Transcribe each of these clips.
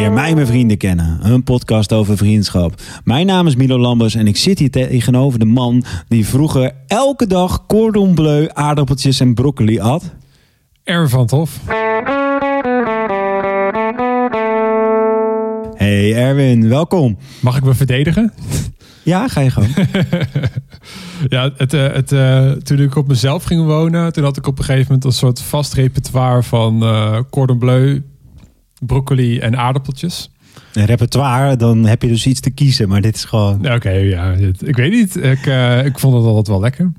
Leer mij mijn vrienden kennen. Een podcast over vriendschap. Mijn naam is Milo Lambers en ik zit hier tegenover de man die vroeger elke dag cordon bleu, aardappeltjes en broccoli at. Erwin van het Hof. Hey Erwin, welkom. Mag ik me verdedigen? Ja, ga je gang. ja, het, eh, het, eh, toen ik op mezelf ging wonen, toen had ik op een gegeven moment een soort vast repertoire van eh, cordon bleu, broccoli en aardappeltjes. Een repertoire, dan heb je dus iets te kiezen, maar dit is gewoon... Oké, ja, dit- ik weet niet. Ik, eh, ik vond het altijd wel lekker.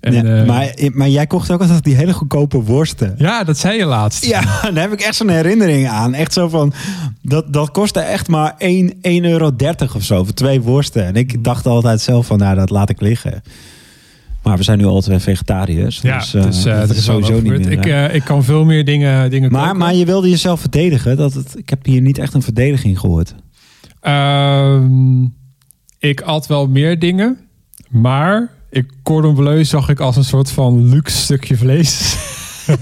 En, Ja, eh, maar, maar jij kocht ook altijd die hele goedkope worsten. ja, dat zei je laatst. Ja, daar heb ik echt zo'n herinnering aan. Echt zo van, dat, dat kostte echt maar 1,30 1,30 euro of zo voor twee worsten. En ik dacht altijd zelf van, nou dat laat ik liggen. Maar we zijn nu al twee vegetariërs. Ja, dus, eh, dus, eh, dat is sowieso niet meer. Ik, eh, ik kan veel meer dingen, dingen maar, koken. maar je wilde jezelf verdedigen. Dat het, ik heb hier niet echt een verdediging gehoord. Ehm, ik at wel meer dingen, maar ik cordon bleu zag ik als een soort van luxe stukje vlees.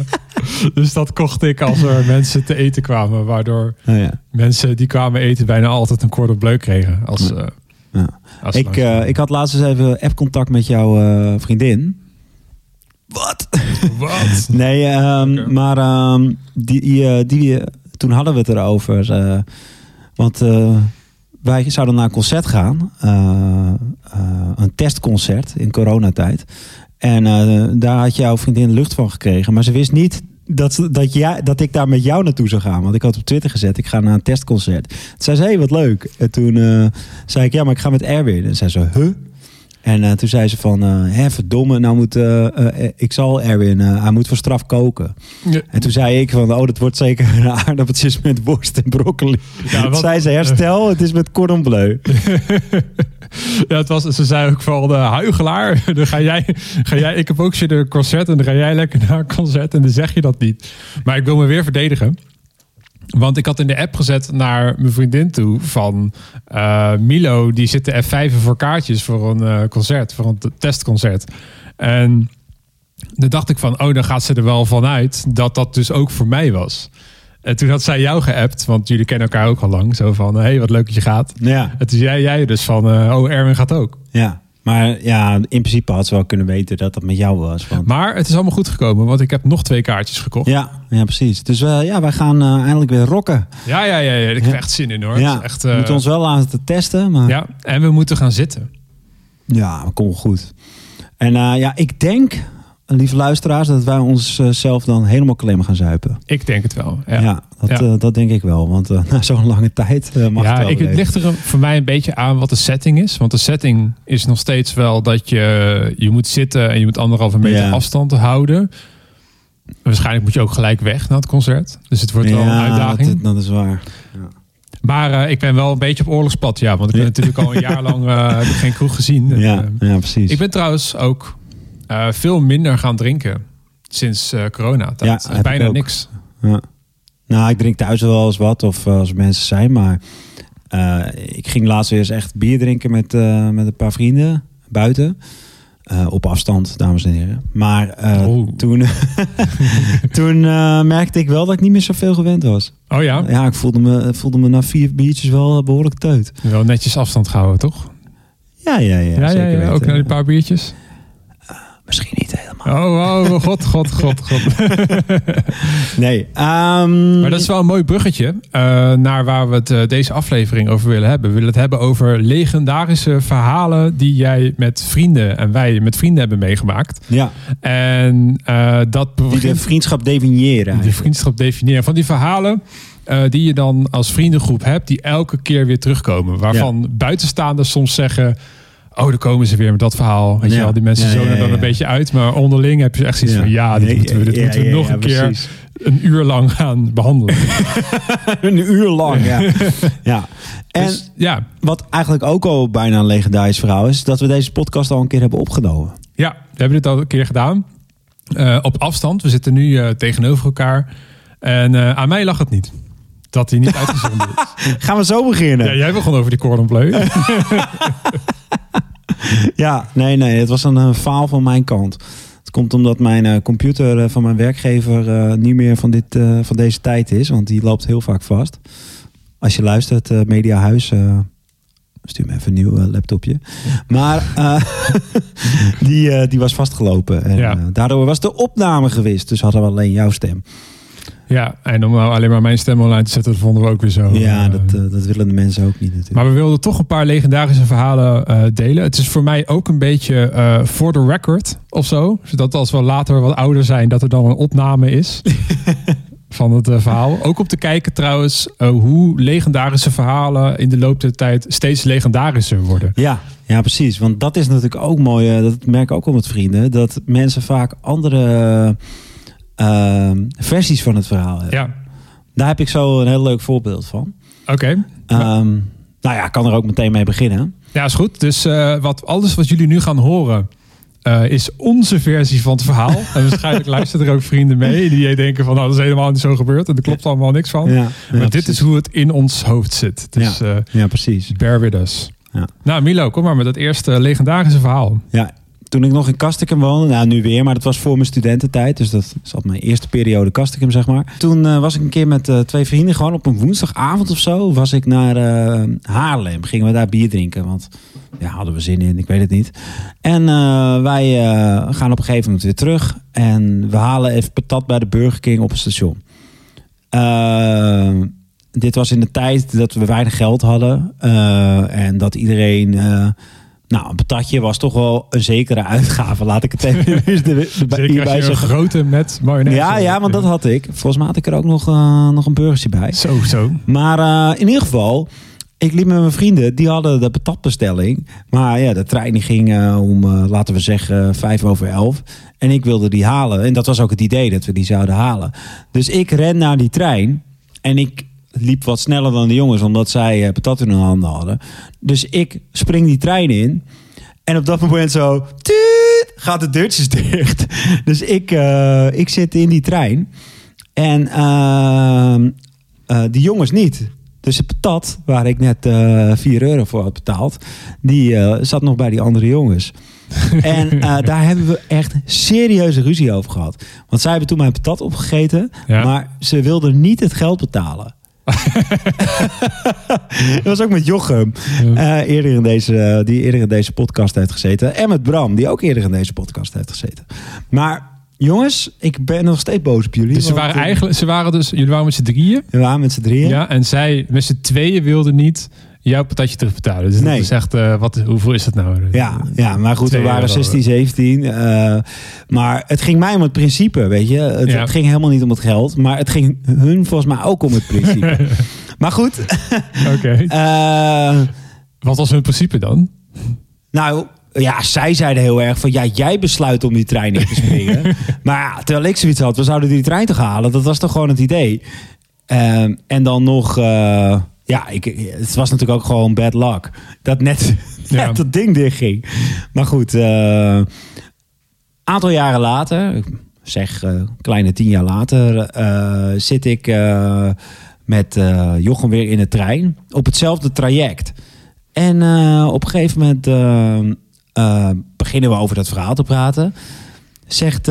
dus dat kocht ik als er mensen te eten kwamen, waardoor Nou ja. mensen die kwamen eten bijna altijd een cordon bleu kregen. Als, Ja. Ja. Ik, eh, ik had laatst eens even app-contact met jouw eh, vriendin. Wat? Wat? Nee, ehm, maar ehm, die, die, eh, die, eh, toen hadden we het erover. want wij zouden naar een concert gaan. een testconcert in coronatijd. En daar had jouw vriendin lucht van gekregen. Maar ze wist niet dat, dat, jij, dat ik daar met jou naartoe zou gaan. Want ik had op Twitter gezet, ik ga naar een testconcert. Toen zei ze, hé, hey, wat leuk. En toen eh, zei ik, ja, maar ik ga met Erwin. En zei ze, huh? En eh, toen zei ze van, eh hè, verdomme, nou moet, ik zal Erwin, hij moet voor straf koken. Ja. En toen zei ik van, oh, dat wordt zeker aardappeltjes met worst en broccoli. Ja, Toen wat- zei ze, herstel, het is met cordon bleu. Ja, het was, ze zei ook van de huigelaar. Dan ga jij, ga jij, ik heb ook zin in een concert en dan ga jij lekker naar een concert en dan zeg je dat niet. Maar ik wil me weer verdedigen. Want ik had in de app gezet naar mijn vriendin toe van eh, Milo, die zit de F5 voor kaartjes voor een eh, concert, voor een testconcert. En dan dacht ik van, oh, dan gaat ze er wel vanuit dat dat dus ook voor mij was. En toen had zij jou geappt, want jullie kennen elkaar ook al lang. Zo van, hé, hey, wat leuk dat je gaat. Ja, En toen zei jij dus van, eh, oh, Erwin gaat ook. ja. Maar ja, in principe had ze wel kunnen weten dat dat met jou was. Want... Maar het is allemaal goed gekomen, want ik heb nog twee kaartjes gekocht. Ja, ja, precies. Dus eh, ja, wij gaan eh, eindelijk weer rocken. ja, ja, ja, ja. ik heb Ja. echt zin in hoor. Ja, Het is echt, we moeten ons wel laten testen, maar ja, en we moeten gaan zitten. ja komt wel goed. En ja, ik denk, lieve luisteraars, dat wij onszelf dan helemaal klem gaan zuipen. Ik denk het wel. Ja, Ja, dat, Ja. eh, dat denk ik wel. Want eh, na zo'n lange tijd eh, mag ja het wel ik, het ligt er voor mij een beetje aan wat de setting is. Want de setting is nog steeds wel dat je, je moet zitten en je moet anderhalve meter afstand houden. Waarschijnlijk moet je ook gelijk weg na het concert. Dus het wordt wel een uitdaging. Dat, dat is waar. Maar eh, ik ben wel een beetje op oorlogspad. Ja, want ik ben Ja. natuurlijk al een jaar lang eh, geen kroeg gezien. En, Ja, eh, ja, precies. Ik ben trouwens ook eh, veel minder gaan drinken sinds eh corona. Ja, ik bijna niks. Ja. Nou, ik drink thuis wel eens wat of eh, als mensen zijn, maar ik ging laatst weer eens echt bier drinken met, met een paar vrienden buiten. Op afstand, dames en heren. Maar toen, toen merkte ik wel dat ik niet meer zoveel gewend was. Oh ja, Ja, ik voelde me, voelde me na vier biertjes wel eh, behoorlijk teut. wel netjes afstand gehouden, toch? Ja, ja, ja. Ja, ja, zeker ja, ook naar die paar biertjes. Misschien niet helemaal. Oh, oh, god, god, god, god. Nee. ehm, Maar dat is wel een mooi bruggetje eh, naar waar we het eh, deze aflevering over willen hebben. We willen het hebben over legendarische verhalen die jij met vrienden en wij met vrienden hebben meegemaakt. Ja, En eh, dat die de vriendschap definiëren. de eigenlijk. vriendschap definiëren. Van die verhalen eh, die je dan als vriendengroep hebt, die elke keer weer terugkomen. Waarvan buitenstaanders soms zeggen. Oh, dan komen ze weer met dat verhaal. Weet je wel, die mensen zonen dan een beetje uit. Maar onderling heb je echt zoiets van... Ja, dit moeten we, dit moeten we nog een keer precies. een uur lang gaan behandelen. Een uur lang, ja. ja. En Dus, ja, wat eigenlijk ook al bijna een legendarisch verhaal is, dat we deze podcast al een keer hebben opgenomen. ja, we hebben dit al een keer gedaan. Eh, op afstand. We zitten nu eh, tegenover elkaar. En eh, aan mij lag het niet. Dat hij niet uitgezonden is. Gaan we zo beginnen? Ja, jij begon over die cordon bleu. Ja, nee, nee, het was een eh, faal van mijn kant. Het komt omdat mijn eh, computer eh, van mijn werkgever niet meer van, dit, van deze tijd is, want die loopt heel vaak vast. als je luistert, Mediahuis, stuur me even een nieuw laptopje. Maar die, die was vastgelopen. En Ja. daardoor was de opname gewist. Dus hadden we alleen jouw stem. Ja, en om nou alleen maar mijn stem online te zetten, dat vonden we ook weer zo. ja, eh, dat, eh, dat willen de mensen ook niet natuurlijk. Maar we wilden toch een paar legendarische verhalen eh, delen. Het is voor mij ook een beetje voor de record of zo. Zodat als we later wat ouder zijn, dat er dan een opname is van het verhaal. Ook om te kijken trouwens hoe legendarische verhalen in de loop der tijd steeds legendarischer worden. Ja, ja, precies. Want dat is natuurlijk ook mooi. Dat merk ik ook al met vrienden. Dat mensen vaak andere eh, versies van het verhaal hebben. Ja, Daar heb ik zo een heel leuk voorbeeld van. oké. Ehm, nou ja, ik kan er ook meteen mee beginnen. Ja, is goed. Dus eh, wat, alles wat jullie nu gaan horen, eh, is onze versie van het verhaal. en waarschijnlijk luisteren er ook vrienden mee die denken van, nou, dat is helemaal niet zo gebeurd. En er klopt allemaal niks van. Ja, maar dit is hoe het in ons hoofd zit. Dus eh, Ja, precies. bear with us. Ja. Nou, Milo, kom maar met dat eerste legendarische verhaal. Ja, toen ik nog in Kastikum woonde, nou nu weer, maar dat was voor mijn studententijd. Dus dat zat mijn eerste periode Kastikum, zeg maar. Toen eh, was ik een keer met eh, twee vrienden, gewoon op een woensdagavond of zo, was ik naar eh, Haarlem. Gingen we daar bier drinken, want ja, hadden we zin in, ik weet het niet. En wij gaan op een gegeven moment weer terug. En we halen even patat bij de Burger King op het station. Dit was in de tijd dat we weinig geld hadden. en dat iedereen... nou, een patatje was toch wel een zekere uitgave. Laat ik het even erbij- Zeker hierbij je een zeggen. grote met mayonaise. Ja, ja, want dat had ik. Volgens mij had ik er ook nog, eh, nog een burgertje bij. Zo, zo. Maar eh, in ieder geval, ik liep met mijn vrienden. Die hadden de patatbestelling. Maar ja, de trein die ging eh, om, laten we zeggen, vijf over elf. En ik wilde die halen. En dat was ook het idee, dat we die zouden halen. Dus ik ren naar die trein. En ik liep wat sneller dan de jongens, omdat zij eh, patat in hun handen hadden. Dus ik spring die trein in. En op dat moment zo, tuut, gaat de deurtjes dicht. Dus ik, eh, ik zit in die trein. En eh, die jongens niet. Dus de patat, waar ik net eh 4 euro voor had betaald, die zat nog bij die andere jongens. en daar hebben we echt serieuze ruzie over gehad. Want zij hebben toen mijn patat opgegeten, Ja. maar ze wilden niet het geld betalen. dat was ook met Jochem, Ja. eh, eerder in deze, die eerder in deze podcast heeft gezeten. En met Bram, die ook eerder in deze podcast heeft gezeten. Maar jongens, ik ben nog steeds boos op jullie. Dus ze waren eh, eigenlijk, ze waren dus, jullie waren met z'n drieën. We waren met z'n drieën. Ja, en zij met z'n tweeën wilden niet jouw patatje terugbetalen. Dus Nee. dat is echt, eh, wat, hoeveel is dat nou? Ja, ja, maar goed, we waren euro. 16, 17. eh, maar het ging mij om het principe, weet je. Het, Ja. het ging helemaal niet om het geld. Maar het ging hun volgens mij ook om het principe. maar goed, Oké. eh, Wat was hun principe dan? nou... Ja, zij zeiden heel erg van... Ja, jij besluit om die trein in te springen. maar ja, terwijl ik zoiets had... We zouden die trein toch halen? Dat was toch gewoon het idee? Ehm, en dan nog... ja, ik, het was natuurlijk ook gewoon bad luck. Dat net, Ja. net dat ding dicht ging. Maar goed... eh, aantal jaren later, zeg eh, kleine tien jaar later, eh, zit ik met Jochem weer in de trein op hetzelfde traject. En op een gegeven moment beginnen we over dat verhaal te praten. Zegt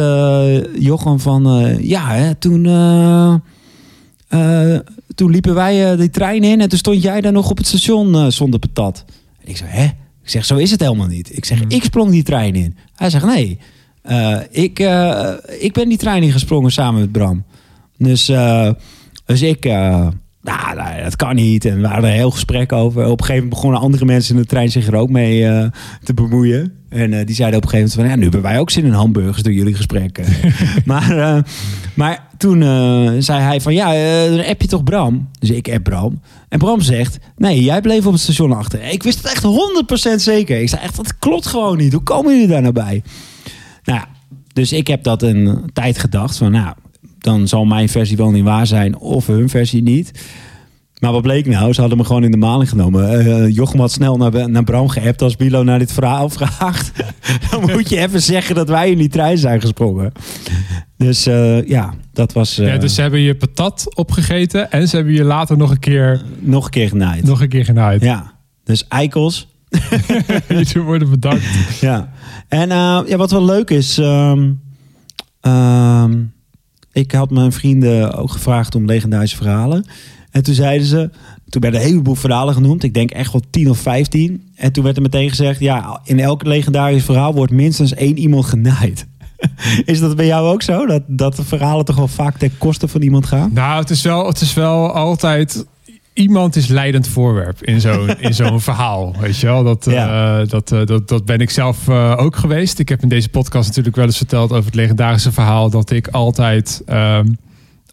Jochem van, ja, hè, toen, toen liepen wij eh, die trein in en toen stond jij daar nog op het station eh, zonder patat. En ik zeg, hè? Ik zeg, zo is het helemaal niet. Ik zeg, Hmm. ik sprong die trein in. Hij zegt, nee, eh, ik, ik ben die trein ingesprongen samen met Bram. Dus, dus ik, nou, nou, dat kan niet. En we hadden een heel gesprek over. Op een gegeven moment begonnen andere mensen in de trein zich er ook mee te bemoeien. En die zeiden op een gegeven moment van, ja, nu hebben wij ook zin in hamburgers door jullie gesprekken. maar, maar toen eh, zei hij van, ja, eh, dan app je toch Bram? Dus ik app Bram. En Bram zegt, nee, jij bleef op het station achter. Ik wist het echt 100% zeker. Ik zei echt, dat klopt gewoon niet. Hoe komen jullie daar nou bij? Nou dus ik heb dat een tijd gedacht van, nou, dan zal mijn versie wel niet waar zijn of hun versie niet. Maar wat bleek nou? Ze hadden me gewoon in de maling genomen. Eh, Jochem had snel naar, naar Bram geappt als Bilo naar dit verhaal vraagt. dan moet je even zeggen dat wij in die trein zijn gesprongen. Dus eh, ja, dat was ja, dus ze hebben je patat opgegeten en ze hebben je later nog een keer, nog een keer genaaid. nog een keer genaaid. Ja, dus eikels. Jullie worden bedankt. Ja. En ja, wat wel leuk is... ehm, ehm, ik had mijn vrienden ook gevraagd om legendarische verhalen. En toen zeiden ze, toen werden een heleboel verhalen genoemd. Ik denk echt wel 10 of 15. En toen werd er meteen gezegd, ja, in elk legendarisch verhaal wordt minstens één iemand genaaid. Is dat bij jou ook zo? Dat, dat de verhalen toch wel vaak ten koste van iemand gaan? Nou, het is wel, het is wel altijd iemand is leidend voorwerp in zo'n in zo'n verhaal. Weet je wel? Dat, Ja. eh, dat, eh, dat, dat ben ik zelf eh, ook geweest. Ik heb in deze podcast natuurlijk wel eens verteld over het legendarische verhaal dat ik altijd, ehm,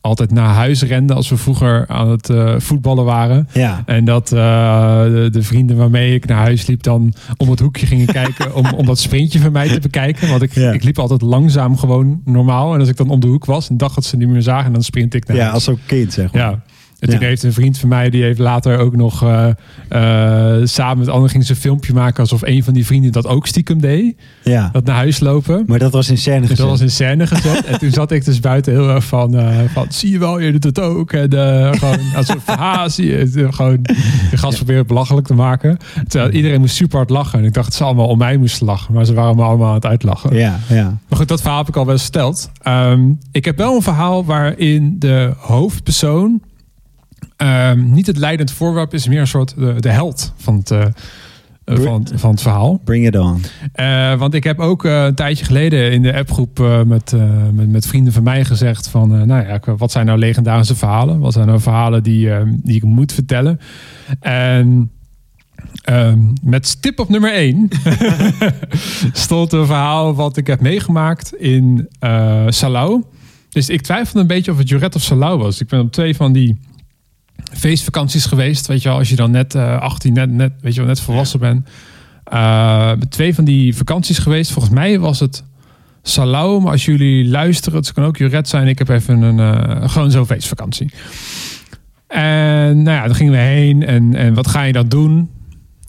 altijd naar huis rende als we vroeger aan het eh, voetballen waren. Ja. En dat eh, de, de vrienden waarmee ik naar huis liep dan om het hoekje gingen kijken om, om dat sprintje van mij te bekijken. Want ik, Ja. ik liep altijd langzaam gewoon normaal. En als ik dan om de hoek was en dacht dat ze niet meer zagen, dan sprint ik naar Ja, huis. als ook kind, zeg maar. Ja. En toen Ja. heeft een vriend van mij, die heeft later ook nog eh, eh, samen met anderen ging ze een filmpje maken alsof een van die vrienden dat ook stiekem deed. Ja. Dat naar huis lopen. Maar dat was in scène gezet. dat was in scène gezet. en toen zat ik dus buiten heel erg van, eh, van zie je wel, je doet het ook. En gewoon alsof, ha, zie je. Gewoon de gast proberen belachelijk te maken. Terwijl iedereen moest super hard lachen. En ik dacht dat ze allemaal om mij moesten lachen. Maar ze waren me allemaal aan het uitlachen. Ja, ja. Maar goed, dat verhaal heb ik al wel eens verteld. Ehm, ik heb wel een verhaal waarin de hoofdpersoon ehm, niet het leidend voorwerp is, meer een soort de, de held van het, eh, eh, van, van het verhaal. Bring it on. Eh, want ik heb ook eh, een tijdje geleden in de appgroep eh, met, eh, met, met vrienden van mij gezegd van, eh, nou ja, wat zijn nou legendarische verhalen? Wat zijn nou verhalen die, eh, die ik moet vertellen? En ehm, met stip op nummer 1 stond een verhaal wat ik heb meegemaakt in eh Salau. Dus ik twijfelde een beetje of het Joret of Salau was. Ik ben op twee van die feestvakanties geweest. Weet je wel, als je dan net eh 18, net, net, weet je wel, net volwassen bent. Eh, twee van die vakanties geweest. Volgens mij was het Salau. Maar als jullie luisteren, het kan ook Joret zijn. Ik heb even een, eh, gewoon zo'n feestvakantie. En nou ja, dan gingen we heen. En, en wat ga je dan doen?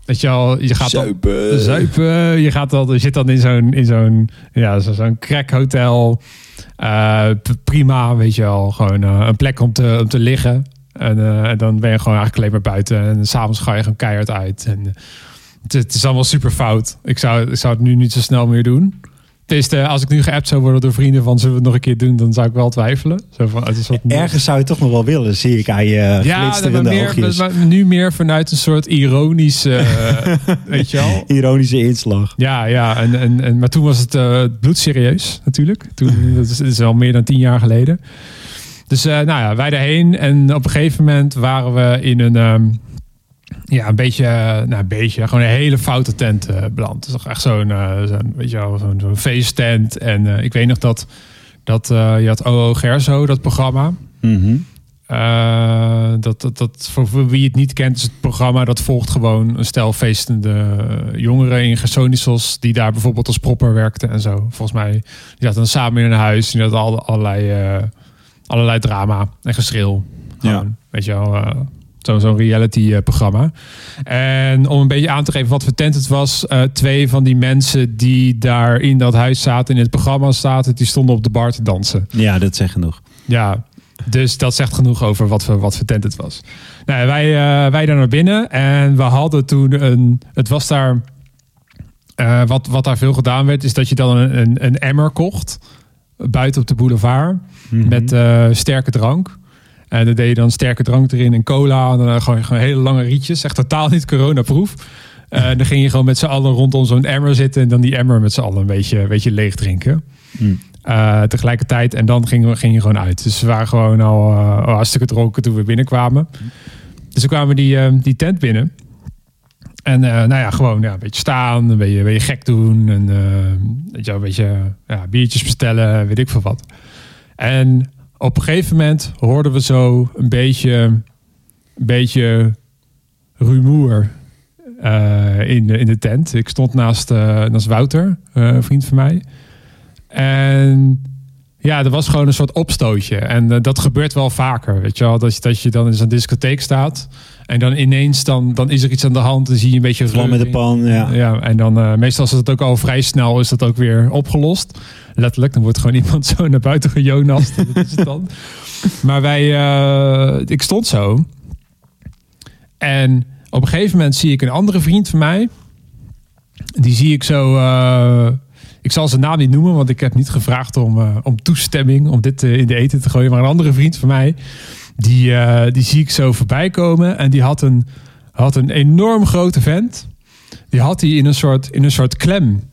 Weet je al, je gaat dan Zuipen. zuipen. Je, gaat dan, je zit dan in zo'n, in zo'n, ja, zo- zo'n crackhotel. Eh, p- prima, weet je wel. Gewoon eh, een plek om te, om te liggen. En, eh, en dan ben je gewoon eigenlijk alleen maar buiten. En s'avonds ga je gewoon keihard uit. En, eh, het, het is allemaal super fout. Ik zou, ik zou het nu niet zo snel meer doen. Het is als ik nu geappt zou worden door vrienden van zullen we het nog een keer doen, dan zou ik wel twijfelen. Zo van, het is wat Ergens zou je toch nog wel willen, zie ik aan je ja, glinsterende maar meer, oogjes. maar nu meer vanuit een soort ironische, eh, weet je wel. Ironische inslag. Ja, ja. En, en, en, maar toen was het eh, bloedserieus natuurlijk. Toen, dat, is, dat is al meer dan tien jaar geleden. Dus eh, nou ja, wij daarheen. En op een gegeven moment waren we in een... ehm, ja, een beetje, eh, nou een beetje, gewoon een hele foute tent eh, beland. Het is toch echt zo'n, zo'n weet je wel, zo'n, feesttent. En ik weet nog dat, dat je had OO Gerso, dat programma. Mhm. Dat, dat, dat, voor, wie het niet kent, is het programma dat volgt gewoon een stel feestende jongeren in Gersonisos die daar bijvoorbeeld als propper werkten en zo. Volgens mij, die zaten dan samen in een huis die hadden al, allerlei, allerlei drama en geschreeuw. Gewoon, Ja. Weet je wel, eh, zo- zo'n reality eh, programma. En om een beetje aan te geven wat voor tent het was, eh, twee van die mensen die daar in dat huis zaten, in het programma zaten, die stonden op de bar te dansen. Ja, dat zegt genoeg. Ja, dus dat zegt genoeg over wat voor, wat voor tent het was. Nou, wij, eh, wij daar naar binnen en we hadden toen een. Het was daar. eh, wat, wat daar veel gedaan werd, is dat je dan een, een, een emmer kocht. Buiten op de boulevard. Mhm. Met eh, sterke drank. En dan deed je dan sterke drank erin en cola. En dan gewoon, gewoon hele lange rietjes. Echt totaal niet coronaproof. Eh dan ging je gewoon met z'n allen rondom zo'n emmer zitten. En dan die emmer met z'n allen een beetje, een beetje leeg drinken. Mm. Eh, tegelijkertijd. En dan ging, ging je gewoon uit. Dus we waren gewoon al eh, hartstikke dronken toen we binnenkwamen. Dus toen kwamen we die, eh, die tent binnen. En eh, nou ja, gewoon ja, een beetje staan, een beetje, een beetje gek doen. En eh, weet je, een beetje ja, biertjes bestellen, weet ik veel wat. En op een gegeven moment hoorden we zo een beetje, een beetje rumoer eh, in, de, in de tent. Ik stond naast, eh, naast Wouter, eh, een vriend van mij. En ja, er was gewoon een soort opstootje. En dat gebeurt wel vaker, weet je wel. Dat je, dat je dan in zo'n discotheek staat. En dan ineens, dan, dan is er iets aan de hand. Dan zie je een beetje... Vlam met de pan, ja. Ja, en dan eh, meestal is het ook al vrij snel, is dat ook weer opgelost. Letterlijk, dan wordt gewoon iemand zo naar buiten gejonast. dat is het dan. Maar wij, eh, ik stond zo. En op een gegeven moment zie ik een andere vriend van mij. Die zie ik zo. eh, ik zal zijn naam niet noemen, want ik heb niet gevraagd om, om toestemming om dit in de eten te gooien. Maar een andere vriend van mij, die, eh, die zie ik zo voorbij komen. En die had een, had een enorm grote vent. Die had hij in een soort, in een soort klem.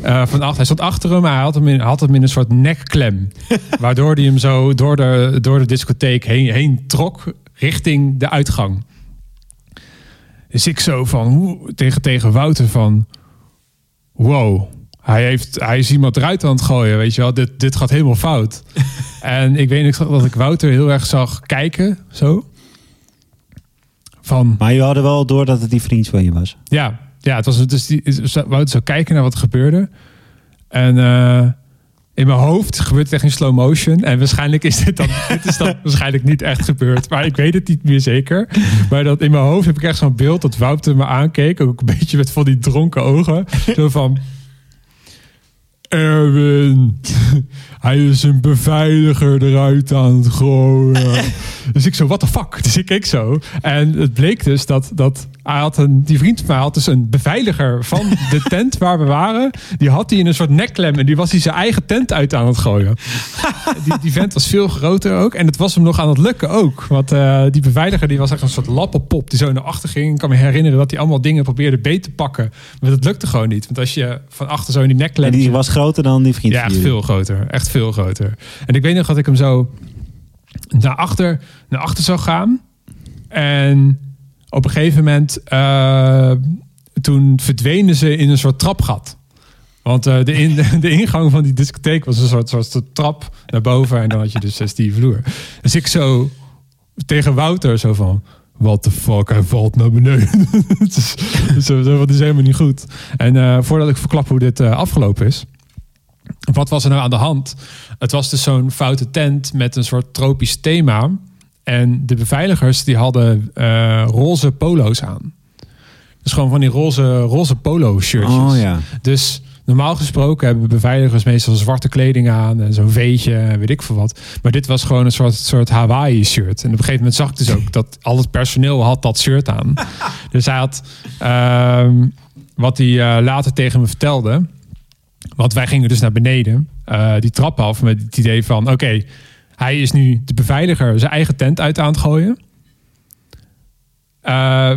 Eh, van achter, hij stond achter hem, maar hij had hem in, had hem in een soort nekklem. waardoor hij hem zo door de, door de discotheek heen, heen trok richting de uitgang. Dus ik zo van, hoe, tegen, tegen Wouter van... Wow, hij, heeft, hij is iemand eruit aan het gooien, weet je wel. Dit, dit gaat helemaal fout. en ik weet nog dat ik Wouter heel erg zag kijken, zo. Van, Maar je hadden wel door dat het die vriend van je was. ja, ja het was dus die, Wouter zou kijken naar wat er gebeurde. En eh, in mijn hoofd gebeurt het echt in slow motion. En waarschijnlijk is dit dan, dit is dan waarschijnlijk niet echt gebeurd. Maar ik weet het niet meer zeker. Maar dat in mijn hoofd heb ik echt zo'n beeld dat Wouter me aankeek. Ook een beetje met van die dronken ogen. Zo van... Erwin, hij is een beveiliger eruit aan het gooien. dus ik zo, what the fuck? Dus ik keek zo. En het bleek dus dat, dat hij had een, die vriend van mij had dus een beveiliger van de tent waar we waren. Die had hij in een soort nekklem en die was hij zijn eigen tent uit aan het gooien. die, die vent was veel groter ook en het was hem nog aan het lukken ook. Want eh, die beveiliger die was echt een soort lappenpop die zo naar achter ging. Ik kan me herinneren dat hij allemaal dingen probeerde beet te pakken. Maar dat lukte gewoon niet. Want als je van achter zo in die nekklem... En die was groter dan die vriend ja, echt veel groter. Echt veel groter. En ik weet nog dat ik hem zo naar achter, naar achter zou gaan. En op een gegeven moment, eh, toen verdwenen ze in een soort trapgat. Want eh, de, de ingang van die discotheek was een soort, soort trap naar boven. En dan had je dus zes die vloer. Dus ik zo tegen Wouter zo van... What the fuck, hij valt naar beneden. Zo, dat is helemaal niet goed. En eh, voordat ik verklap hoe dit afgelopen is... Wat was er nou aan de hand? Het was dus zo'n foute tent met een soort tropisch thema. En de beveiligers die hadden eh, roze polo's aan. Dus gewoon van die roze, roze polo shirtjes. Oh ja. Dus normaal gesproken hebben beveiligers meestal zwarte kleding aan en zo'n veetje en weet ik veel wat. Maar dit was gewoon een soort, soort Hawaii shirt. En op een gegeven moment zag ik dus ook dat al het personeel had dat shirt aan. dus hij had ehm, wat hij eh, later tegen me vertelde. Want wij gingen dus naar beneden, eh, die trap af met het idee van oké, hij is nu de beveiliger zijn eigen tent uit aan het gooien. Eh,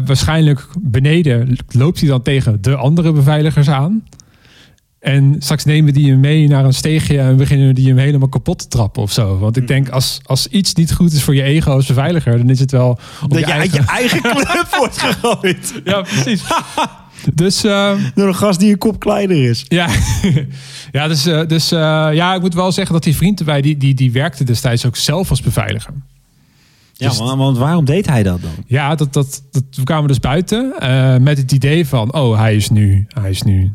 waarschijnlijk beneden loopt hij dan tegen de andere beveiligers aan. En straks nemen die hem mee naar een steegje en beginnen die hem helemaal kapot te trappen of zo. Want ik denk, als, als iets niet goed is voor je ego als beveiliger, dan is het wel. Dat je je eigen- je eigen club wordt gegooid. Ja, precies. dus eh, Door een gast die een kop kleiner is. ja, ja, dus, eh, dus eh, ja, ik moet wel zeggen dat die vriend erbij, die, die, die werkte destijds ook zelf als beveiliger. Ja, Dus- want, want waarom deed hij dat dan? Ja, dat, dat, dat, we kwamen dus buiten eh, met het idee van, oh, hij is nu, hij is nu,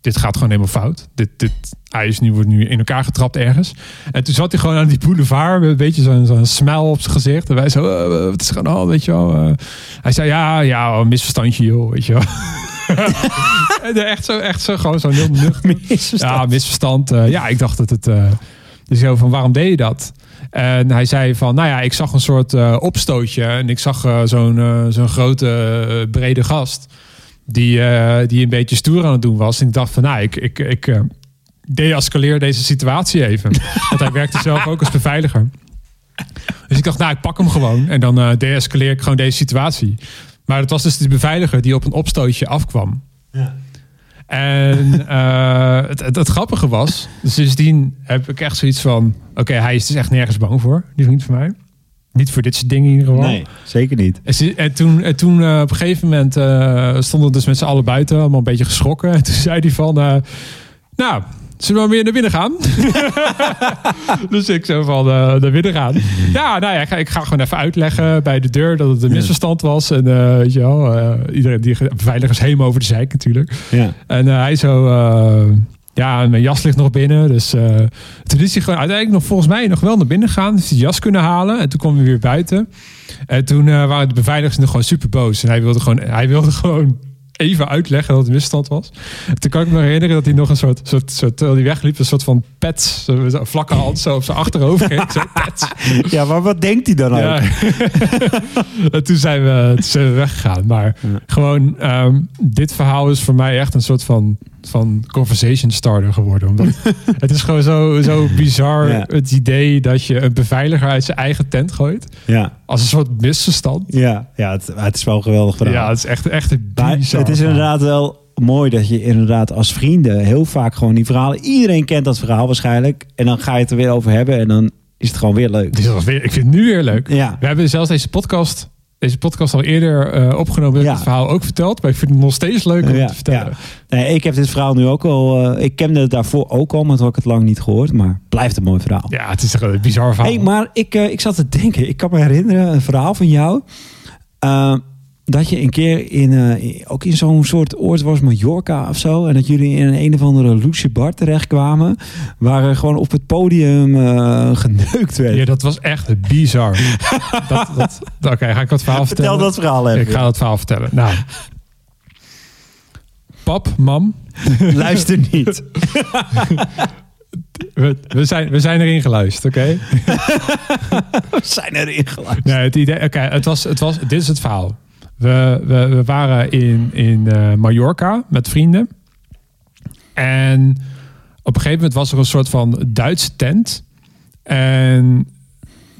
dit gaat gewoon helemaal fout. Dit, dit, hij is nu, wordt nu in elkaar getrapt ergens. En toen zat hij gewoon aan die boulevard met een beetje zo'n zo'n smile op zijn gezicht. En wij zo, eh, wat is er aan de hand, weet je wel. Eh, hij zei, ja, ja, een misverstandje joh, weet je wel. echt zo, echt zo, gewoon zo'n heel nuchter. Ja, misverstand. Eh, ja, ik dacht dat het. eh dus zo van waarom deed je dat? En hij zei van, nou ja, ik zag een soort eh, opstootje en ik zag zo'n zo'n grote brede gast die, die een beetje stoer aan het doen was. En ik dacht van, nou, ik, ik, ik deescaleer deze situatie even. Want hij werkte zelf ook als beveiliger. Dus ik dacht, nou, ik pak hem gewoon en dan eh deescaleer ik gewoon deze situatie. Maar het was dus de beveiliger die op een opstootje afkwam. En eh, het, het, het grappige was, dus sindsdien heb ik echt zoiets van: oké, hij is dus echt nergens bang voor, die vriend van mij. Niet voor dit soort dingen in ieder geval. Nee, zeker niet. En, toen, en toen eh, op een gegeven moment eh, stonden we dus met z'n allen buiten, allemaal een beetje geschrokken. En toen zei hij van: Nou, zullen we maar weer naar binnen gaan? dus ik zo van: eh, Naar binnen gaan. Ja, nou ja, ik ga, ik ga gewoon even uitleggen bij de deur dat het een misverstand was. En eh, weet je wel, eh, iedereen die beveiligers helemaal over de zijk natuurlijk. Ja. En hij zo, ja, en mijn jas ligt nog binnen. Dus toen is hij gewoon uiteindelijk nog volgens mij nog wel naar binnen gegaan. Dus die jas kunnen halen. En toen kwam hij weer buiten. En toen waren de beveiligers nog gewoon super boos. En hij wilde gewoon, hij wilde gewoon even uitleggen dat het misstand was. En toen kan ik me herinneren dat hij nog een soort, soort, soort terwijl hij wegliep, een soort van pet, zo, zo vlakke hand zo op zijn achterhoofd. Zo pet. ja, maar wat denkt hij dan ook? Ja. toen zijn, we, toen zijn we weggegaan. Maar gewoon, ehm, dit verhaal is voor mij echt een soort van van conversation starter geworden. Omdat het is gewoon zo, zo bizar Ja. het idee dat je een beveiliger uit zijn eigen tent gooit. Ja, Als een soort misverstand. ja, ja het, het is wel geweldig verhaal. Ja, het is echt, echt een Maar bizar het is inderdaad wel mooi dat je inderdaad als vrienden heel vaak gewoon die verhalen... Iedereen kent dat verhaal waarschijnlijk. En dan ga je het er weer over hebben en dan is het gewoon weer leuk. Was weer, ik vind het nu weer leuk. Ja, We hebben zelfs deze podcast, deze podcast al eerder eh, opgenomen. Heb Ja. het verhaal ook verteld. Maar ik vind het nog steeds leuk om Ja, te vertellen. ja. Nee, ik heb dit verhaal nu ook al... eh, ik kende het daarvoor ook al, maar toen had ik het lang niet gehoord. Maar blijft een mooi verhaal. Ja, het is echt een bizar verhaal. Hey, maar ik, eh, ik zat te denken, ik kan me herinneren, een verhaal van jou. Dat je een keer in, eh, ook in zo'n soort oord was, Mallorca of zo. En dat jullie in een, een of andere loesje bar terechtkwamen. Waar gewoon op het podium eh, geneukt werd. Ja, dat was echt bizar. dat, dat, Oké, ga ik het verhaal vertellen? Vertel dat verhaal even. Ik ga het verhaal vertellen. Nou. Pap, mam, Luister niet. we, we, zijn, we zijn erin geluisterd, oké? We zijn erin geluisterd. Nee, het idee, oké, het was, het was, dit is het verhaal. We, we, we waren in, in eh, Mallorca met vrienden. En op een gegeven moment was er een soort van Duitse tent. En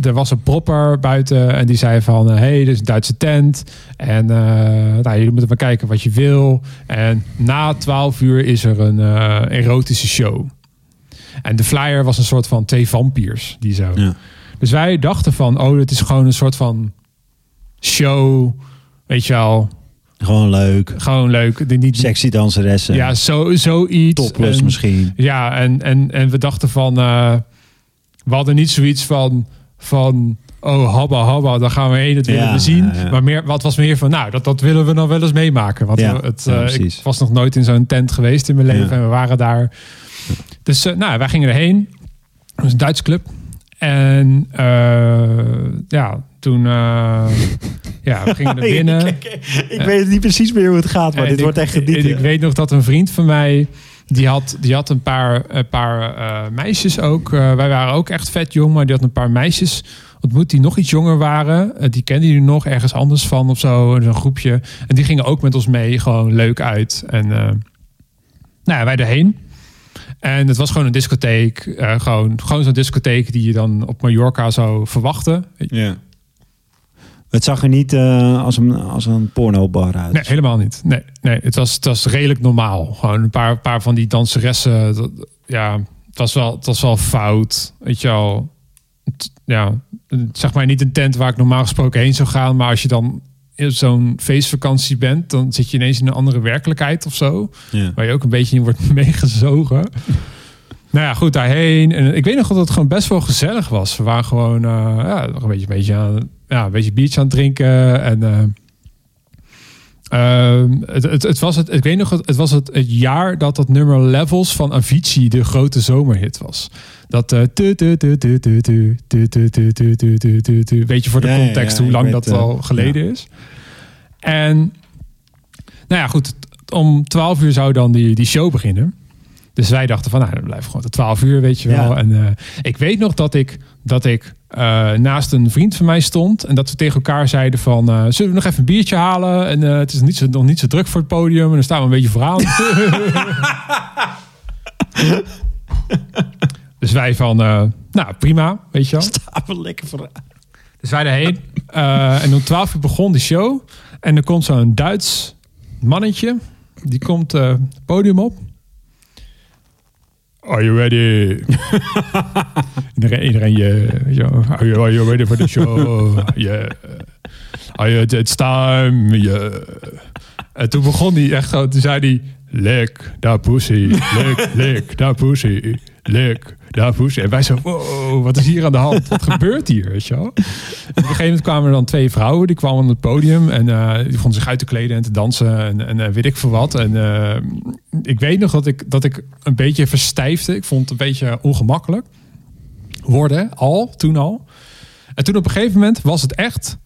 er was een propper buiten en die zei van... hé, hey, dit is een Duitse tent. En eh nou, jullie moeten maar kijken wat je wil. En na 12 uur is er een eh, erotische show. En de flyer was een soort van twee vampiers. Die zo... Ja. Dus wij dachten van, oh, het is gewoon een soort van show. Weet je wel, Gewoon leuk. gewoon leuk. Die Niet, Sexy danseressen. ja, zo, zoiets. Topless En- misschien. Ja, en, en, en we dachten van, eh, we hadden niet zoiets van, van oh, habba, habba, dan gaan we heen, dat willen Ja, we zien. ja, ja. Maar meer, wat was meer van, nou, dat, dat willen we nog wel eens meemaken. Want het, eh, ik was nog nooit in zo'n tent geweest in mijn leven en we waren daar. Dus eh, nou, wij gingen erheen. Het was een Duitse club. En ja, toen eh, ja, we gingen er binnen. ik, ik weet niet precies meer hoe het gaat, maar En dit ik- wordt echt genieten. Ik weet nog dat een vriend van mij, die had, die had een paar, een paar eh, meisjes ook. Eh, wij waren ook echt vet jong, maar die had een paar meisjes ontmoet die nog iets jonger waren. Die kende hij nog ergens anders van of zo, een groepje. En die gingen ook met ons mee, gewoon leuk uit. En eh, nou ja, wij erheen. En het was gewoon een discotheek. eh, gewoon gewoon zo'n discotheek die je dan op Mallorca zou verwachten. Ja. Het zag er niet eh, als, een, als een pornobar uit. Nee, helemaal niet. Nee, nee het, was, het was redelijk normaal. Gewoon een paar, paar van die danseressen. dat- ja, het was, wel, het was wel fout. Weet je wel. Het- ja, zeg maar niet een tent waar ik normaal gesproken heen zou gaan. Maar als je dan in zo'n feestvakantie bent, dan zit je ineens in een andere werkelijkheid of zo. Ja. Waar je ook een beetje in wordt meegezogen. Nou ja, goed, daarheen. En ik weet nog dat het gewoon best wel gezellig was. We waren gewoon eh, ja, nog een beetje, een beetje aan, ja, een beetje biertje aan het drinken. En het, het, het, was het, ik weet nog, het was het, het jaar dat dat nummer Levels van Avicii de grote zomerhit was. Dat weet je voor de context hoe lang dat al geleden is. En nou ja, goed, om 12 uur zou dan die, die show beginnen. Dus wij dachten van, nou, dan blijven gewoon tot 12 uur, weet je wel. Ja. En eh, ik weet nog dat ik, dat ik eh, naast een vriend van mij stond. En dat we tegen elkaar zeiden van, eh, zullen we nog even een biertje halen? En het is niet zo, nog niet zo druk voor het podium. En dan staan we een beetje vooraan. dus wij van, nou prima, weet je wel. Staan we lekker voor. Dus wij erheen. Eh, en om 12 uur begon de show. En er komt zo'n Duits mannetje. Die komt het podium op. Are you ready? iedereen, iedereen je, yeah. are, you, are you ready for the show? Yeah. Are you, it's time. Yeah. En toen begon hij echt zo, toen zei hij... Lik, daar pussy, lik, lik, daar pussy, lik, daar. En wij zo, wow, wat is hier aan de hand? Wat gebeurt hier, weet je wel? En op een gegeven moment kwamen er dan twee vrouwen, die kwamen op het podium en eh, die vonden zich uit te kleden en te dansen en, en eh, weet ik veel wat. En eh, ik weet nog dat ik, dat ik een beetje verstijfde. Ik vond het een beetje ongemakkelijk worden, al, toen al. En toen op een gegeven moment was het echt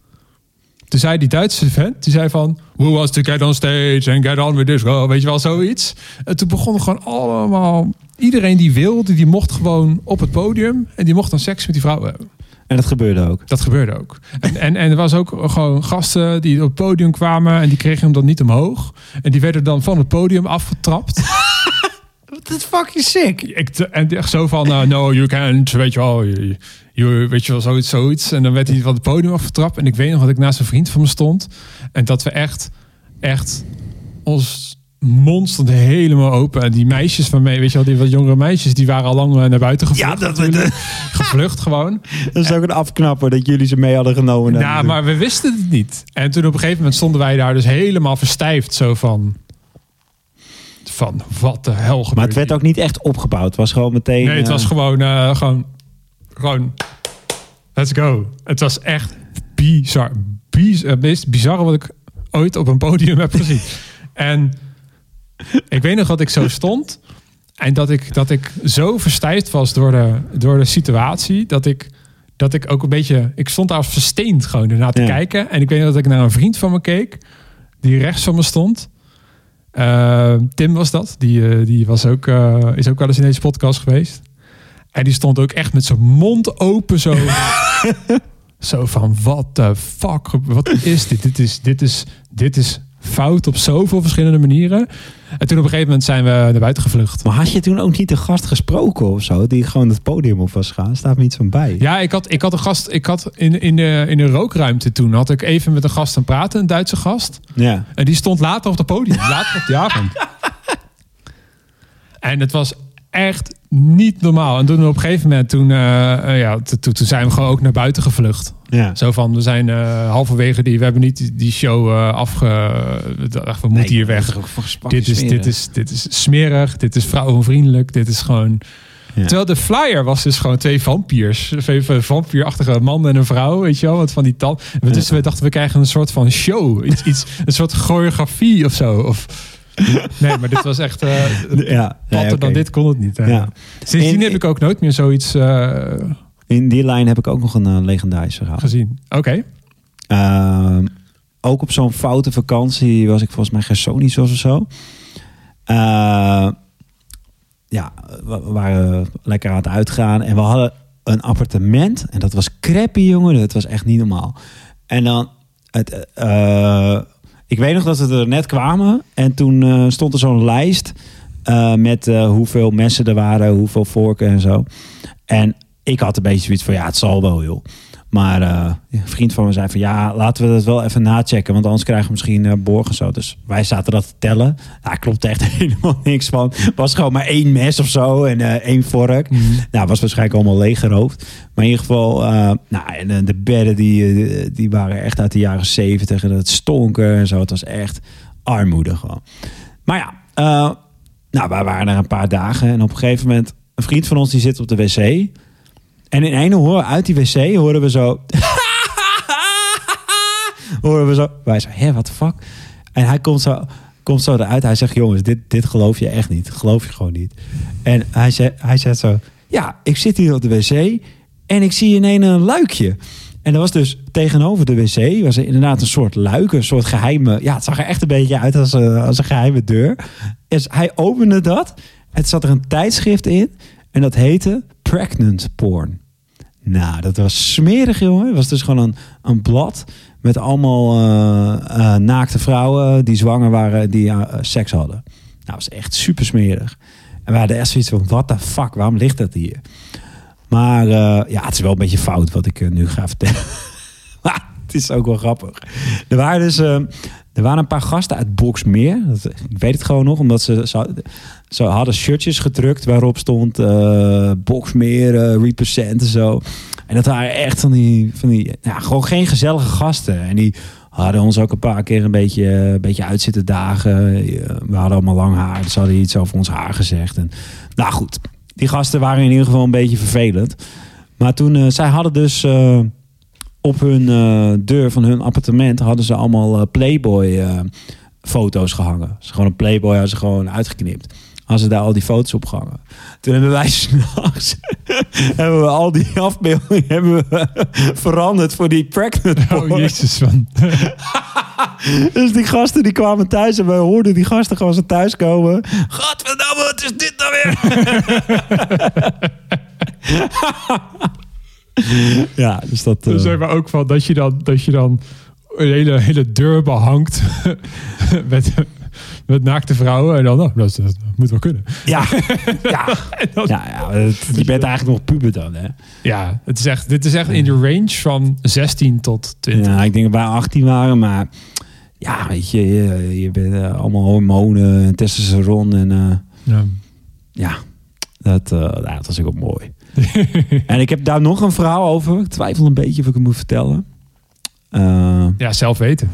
toen zei die Duitse vent, die zei van... Who wants to get on stage and get on with this? Weet je wel, zoiets. En toen begonnen gewoon allemaal... Iedereen die wilde, die mocht gewoon op het podium... en die mocht dan seks met die vrouw hebben. En dat gebeurde ook. Dat gebeurde ook. En, en, en er was ook gewoon gasten die op het podium kwamen... en die kregen hem dan niet omhoog. En die werden dan van het podium afgetrapt. Dat is fucking sick. Ik, en echt zo van, eh, no, you can't, weet je wel. You, you- weet je wel, zoiets, zoiets. En dan werd hij van het podium afgetrapt. En ik weet nog dat ik naast een vriend van me stond. En dat we echt, echt, ons mond stond helemaal open. En die meisjes van mij, weet je wel, die wat jongere meisjes, die waren al lang eh, naar buiten gevlucht. Ja, dat- natuurlijk. Gevlucht gewoon. Dat is ook een afknapper dat jullie ze mee hadden genomen. Ja, maar we wisten het niet. En toen op een gegeven moment stonden wij daar dus helemaal verstijfd. Zo van, van wat de hel gebeurt Maar het werd hier? ook niet echt opgebouwd. Het was gewoon meteen... Nee, het was eh, gewoon, eh, gewoon, gewoon, let's go. Het was echt bizar. Biz, het meest bizarre wat ik ooit op een podium heb gezien. en ik weet nog dat ik zo stond. En dat ik, dat ik zo verstijfd was door de, door de situatie. Dat ik, dat ik ook een beetje... Ik stond daar als versteend gewoon ernaar te Ja. kijken. En ik weet nog dat ik naar een vriend van me keek. Die rechts van me stond. Eh, Tim was dat. Die, eh, die was ook, eh, is ook wel eens in deze podcast geweest. En die stond ook echt met zijn mond open zo. zo van, what the fuck? Wat is dit? Dit is, dit is, dit is fout op zoveel verschillende manieren. En toen op een gegeven moment zijn we naar buiten gevlucht. Maar had je toen ook niet de gast gesproken of zo? Die gewoon het podium op was gaan? Staat me iets van bij. Ja, ik had, ik had een gast. Ik had in, in, de, in de rookruimte toen had ik even met een gast aan praten, een Duitse gast. Ja. En die stond later op het podium, later op die avond. En het was echt niet normaal. En toen op een gegeven moment, toen, eh, eh, ja, toen, toen zijn we gewoon ook naar buiten gevlucht. ja. Zo van, we zijn eh, halverwege die, we hebben niet die- show afge... we moeten hier weg. Dit is, dit, is, dit is smerig, dit is vrouwenvriendelijk, dit is gewoon... Ja. Terwijl de flyer was dus gewoon twee vampiers. Twee vampierachtige man en een vrouw, weet je wel. Wat van die tand. En we- Dus we dachten, we krijgen een soort van show. Iets, iets, een soort choreografie of zo. Of, nee, maar dit was echt... eh Ja, platter dan dit kon het niet. Ja. Sindsdien En- heb ik ook nooit meer zoiets eh, In die lijn heb ik ook nog een legendarisch verhaal. gezien. Oké. Ehm, ook op zo'n foute vakantie was ik volgens mij Gersonisch of zo. Eh, ja, we waren lekker aan het uitgaan en we hadden een appartement en dat was crappy, jongen. Dat was echt niet normaal. En dan, het, eh, ik weet nog dat we er net kwamen en toen eh, stond er zo'n lijst eh, met eh, hoeveel messen er waren, hoeveel vorken en zo. En ik had een beetje zoiets van, ja, het zal wel, joh. Maar eh, een vriend van me zei van ja, laten we dat wel even nachecken. Want anders krijgen we misschien eh borgen zo. Dus wij zaten dat te tellen. Nou, klopt echt helemaal niks van. was gewoon maar één mes of zo en eh, één vork. Nou, was waarschijnlijk allemaal leeggeroofd. Maar in ieder geval, nou, en eh, de bedden die, die waren echt uit de jaren zeventig. En het stonken en zo. Het was echt armoede gewoon. Maar ja, nou, wij waren er een paar dagen. En op een gegeven moment, een vriend van ons die zit op de wc. En in ene horen uit die wc horen we zo. horen we zo. Wij zo, hé, wat de fuck? En hij komt zo, komt zo eruit. Hij zegt, jongens, dit, dit geloof je echt niet. Geloof je gewoon niet. En hij, zei, hij zegt zo, ja, ik zit hier op de wc en ik zie in een een luikje. En dat was dus tegenover de wc, was er inderdaad een soort luik, een soort geheime. Ja, het zag er echt een beetje uit als een, als een geheime deur. Dus hij opende dat. Het zat er een tijdschrift in en dat heette Pregnant Porn. Nou, dat was smerig, jongen. Het was dus gewoon een, een blad met allemaal eh, eh, naakte vrouwen die zwanger waren, die eh, seks hadden. Nou, dat was echt super smerig. En we hadden echt zoiets van, what the fuck, waarom ligt dat hier? Maar ja, het is wel een beetje fout wat ik nu ga vertellen. maar het is ook wel grappig. Er waren dus er waren een paar gasten uit Boxmeer. Ik weet het gewoon nog, omdat ze, ze, hadden shirtjes gedrukt waarop stond eh Boxmeer, eh, Represent en zo. En dat waren echt van die, van die ja, gewoon geen gezellige gasten. En die hadden ons ook een paar keer een beetje, een beetje uit zitten dagen. We hadden allemaal lang haar, dus hadden iets over ons haar gezegd. En, nou goed, die gasten waren in ieder geval een beetje vervelend. Maar toen, eh, zij hadden dus eh, op hun eh, deur van hun appartement hadden ze allemaal eh, Playboy eh, foto's gehangen. Dus gewoon een Playboy hadden ze gewoon uitgeknipt. Hadden ze daar al die foto's op gehangen. Toen hebben wij s'nachts hebben we al die afbeeldingen hebben we veranderd voor die pregnant porn. Oh, jezus, man. Dus die gasten die kwamen thuis en wij hoorden die gasten gewoon zo thuis komen. Gadverdamme, wat is dit nou weer? ja, dus dat... eh, Dus hebben we ook van dat je dan, dat je dan een hele, hele deur behangt met, met naakte vrouwen. En dan, nou, dat, dat moet wel kunnen. Ja, ja. dan- ja, ja het- je bent eigenlijk nog puber dan, hè? Ja, het is echt, dit is echt in de range van 16 tot 20. Ja, ik denk dat wij 18 waren, maar ja, weet je, je, je bent eh, allemaal hormonen en testosteron en eh, Ja. ja, dat, ja, dat was ook wel mooi. en ik heb daar nog een verhaal over. Ik twijfel een beetje of ik het moet vertellen. Eh, ja, zelf weten.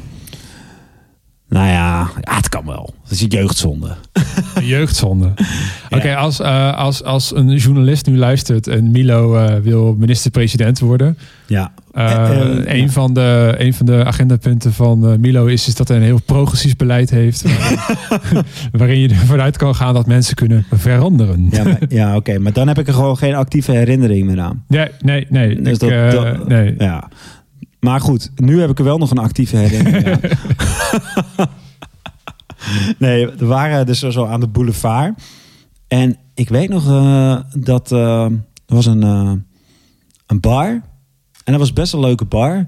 nou ja, ja, het kan wel. Het is een jeugdzonde. Een jeugdzonde. Oké, als, eh, als, als een journalist nu luistert en Milo wil minister-president worden. Ja, eh, Eh, eh, een, ja. van de, een van de agendapunten van eh, Milo is, is dat hij een heel progressief beleid heeft. waarin, waarin je ervan uit kan gaan dat mensen kunnen veranderen. ja, ja oké. Maar dan heb ik er gewoon geen actieve herinnering meer aan. Nee, nee, nee. Dus ik, dat- dat- nee. Ja. Maar goed, nu heb ik er wel nog een actieve herinnering aan. nee, we waren dus zo aan de boulevard. En ik weet nog dat er was een, een bar. En dat was best een leuke bar.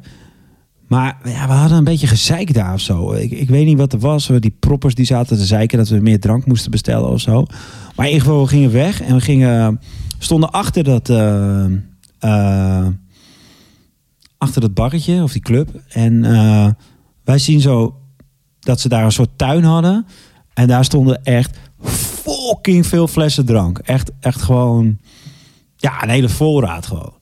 Maar ja, we hadden een beetje gezeik daar of zo. Ik, ik weet niet wat er was. Die proppers die zaten te zeiken dat we meer drank moesten bestellen of zo. Maar in ieder geval, we gingen weg en we gingen, stonden achter dat, eh, achter dat barretje of die club. En eh, wij zien zo dat ze daar een soort tuin hadden. En daar stonden echt fucking veel flessen drank. Echt, echt gewoon, ja, een hele voorraad gewoon.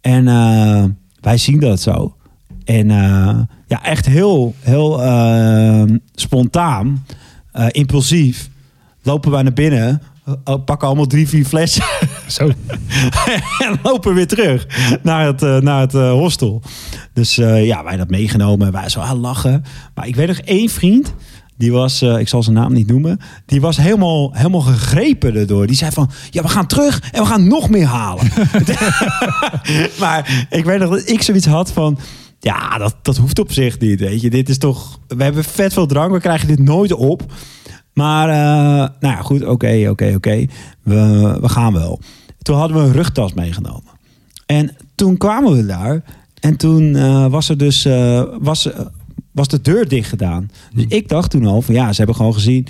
En eh, wij zien dat zo. En eh, ja, echt heel, heel eh, spontaan, eh, impulsief, lopen wij naar binnen, eh, pakken allemaal drie, vier flessen Zo. en lopen weer terug naar het, naar het hostel. Dus ja, wij dat meegenomen en wij zo aan lachen. Maar ik weet nog één vriend, die was, eh, ik zal zijn naam niet noemen, die was helemaal, helemaal gegrepen erdoor. Die zei van, ja, we gaan terug en we gaan nog meer halen. maar ik weet nog dat ik zoiets had van, ja, dat, dat hoeft op zich niet, weet je. Dit is toch, we hebben vet veel drank, we krijgen dit nooit op. Maar, eh, nou ja, goed, oké, oké, oké. We, we gaan wel. Toen hadden we een rugtas meegenomen. En toen kwamen we daar. En toen eh, was er dus eh, was, was de deur dicht gedaan. Dus ik dacht toen al van ja, ze hebben gewoon gezien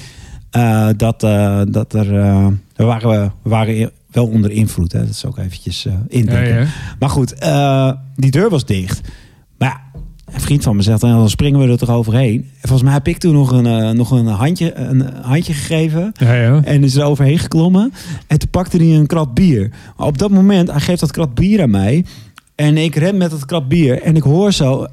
eh, dat, eh, dat er. eh, we waren, we waren wel onder invloed. Hè? Dat is ook eventjes Ja, indenken. ja. Maar goed, die deur was dicht. Maar ja, een vriend van me zegt, "Nou, dan springen we er toch overheen. En volgens mij heb ik toen nog een, nog een, handje, een handje gegeven. Ja, ja. En is er overheen geklommen. En toen pakte hij een krat bier. Maar op dat moment, hij geeft dat krat bier aan mij. En ik ren met dat krat bier. En ik hoor zo...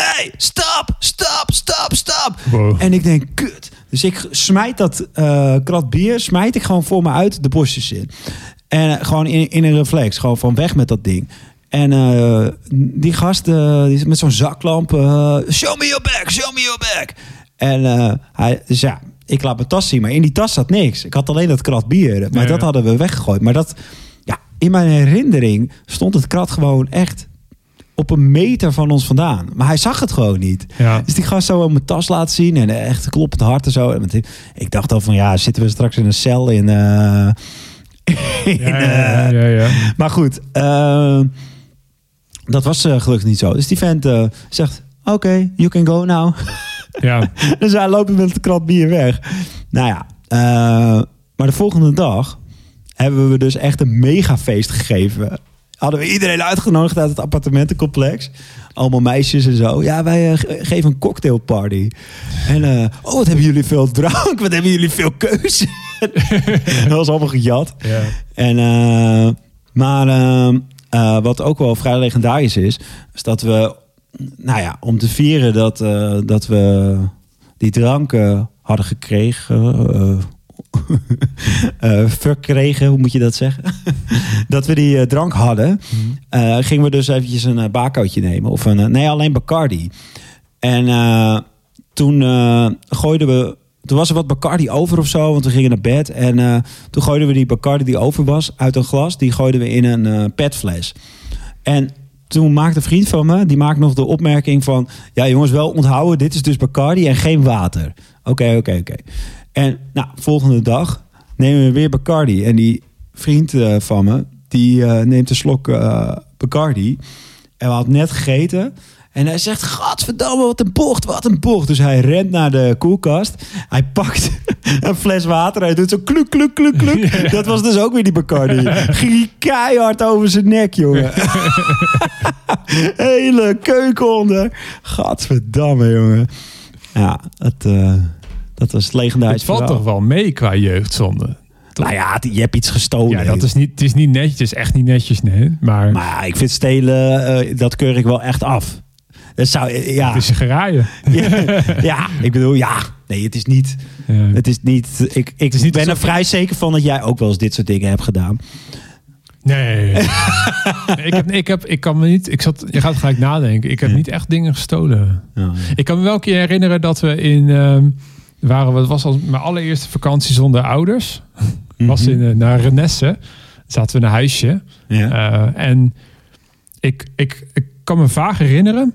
hey, stop, stop, stop, stop. Wow. En ik denk, kut. Dus ik smijt dat eh, krat bier, smijt ik gewoon voor me uit de bosjes in. En eh, gewoon in, in een reflex, gewoon van weg met dat ding. En eh, die gast die is met zo'n zaklamp, show me your back, show me your back. En hij, dus ja, ik laat mijn tas zien, maar in die tas zat niks. Ik had alleen dat krat bier, maar Ja, dat ja. hadden we weggegooid. Maar dat, ja, in mijn herinnering stond het krat gewoon echt op een meter van ons vandaan. Maar hij zag het gewoon niet. Ja. Dus die gast zo op mijn tas laten zien en echt kloppend hard en zo. Ik dacht al van ja, zitten we straks in een cel in. eh, in, Ja, ja, eh, ja, ja. Maar goed, eh, dat was eh, gelukkig niet zo. Dus die vent zegt: Oké, you can go now. Ja. dus hij loopt met het krat bier weg. Nou ja, maar de volgende dag hebben we dus echt een megafeest gegeven. Hadden we iedereen uitgenodigd uit het appartementencomplex. Allemaal meisjes en zo. Ja, wij eh, ge- geven een cocktailparty. En, eh, oh, wat hebben jullie veel drank. Wat hebben jullie veel keuze. dat was allemaal gejat. ja. En, eh, maar eh, eh, wat ook wel vrij legendarisch is, is dat we, nou ja, om te vieren dat, dat we die dranken hadden gekregen, eh, verkregen, hoe moet je dat zeggen? dat we die eh, drank hadden, eh, gingen we dus eventjes een uh, bakoutje nemen. Of een, nee, alleen Bacardi. En toen gooiden we toen was er wat Bacardi over of zo, want we gingen naar bed. En toen gooiden we die Bacardi die over was uit een glas. Die gooiden we in een petfles. En toen maakte een vriend van me, die maakt nog de opmerking van... Ja jongens, wel onthouden, dit is dus Bacardi en geen water. Oké, oké, oké. En nou, volgende dag nemen we weer Bacardi. En die vriend eh, van me, die eh, neemt een slok eh, Bacardi. En we hadden net gegeten. En hij zegt, gadverdamme, wat een bocht, wat een bocht. Dus hij rent naar de koelkast. Hij pakt een fles water. Hij doet zo kluk, kluk, kluk, kluk. Dat was dus ook weer die Bacardi. Ging hij keihard over zijn nek, jongen. Hele keuken onder. Gadverdamme, jongen. Ja, eh, dat was het legendarisch Het valt verhaal. toch wel mee qua jeugdzonde. Nou ja, je hebt iets gestolen. Ja, dat is niet, het is niet netjes. Het is echt niet netjes, nee. Maar, Maar ik vind stelen, eh, dat keur ik wel echt af. Dat zou, eh, ja. het is geraaien. ja, ja, ik bedoel, ja. Nee, het is niet. Ja. Het is niet. Ik, ik is niet ben er vrij zeker van dat jij ook wel eens dit soort dingen hebt gedaan. Nee. Nee, ik, heb, ik, heb, ik kan me niet... Ik zat, je gaat gelijk nadenken. Ik heb Ja. niet echt dingen gestolen. Ja. Ik kan me wel een keer herinneren dat we in... ehm, waren, we- het was als mijn allereerste vakantie zonder ouders. Was Mhm. in, eh, naar Renesse. Zaten we in een huisje. Ja. Eh, en ik, ik, ik kan me vaag herinneren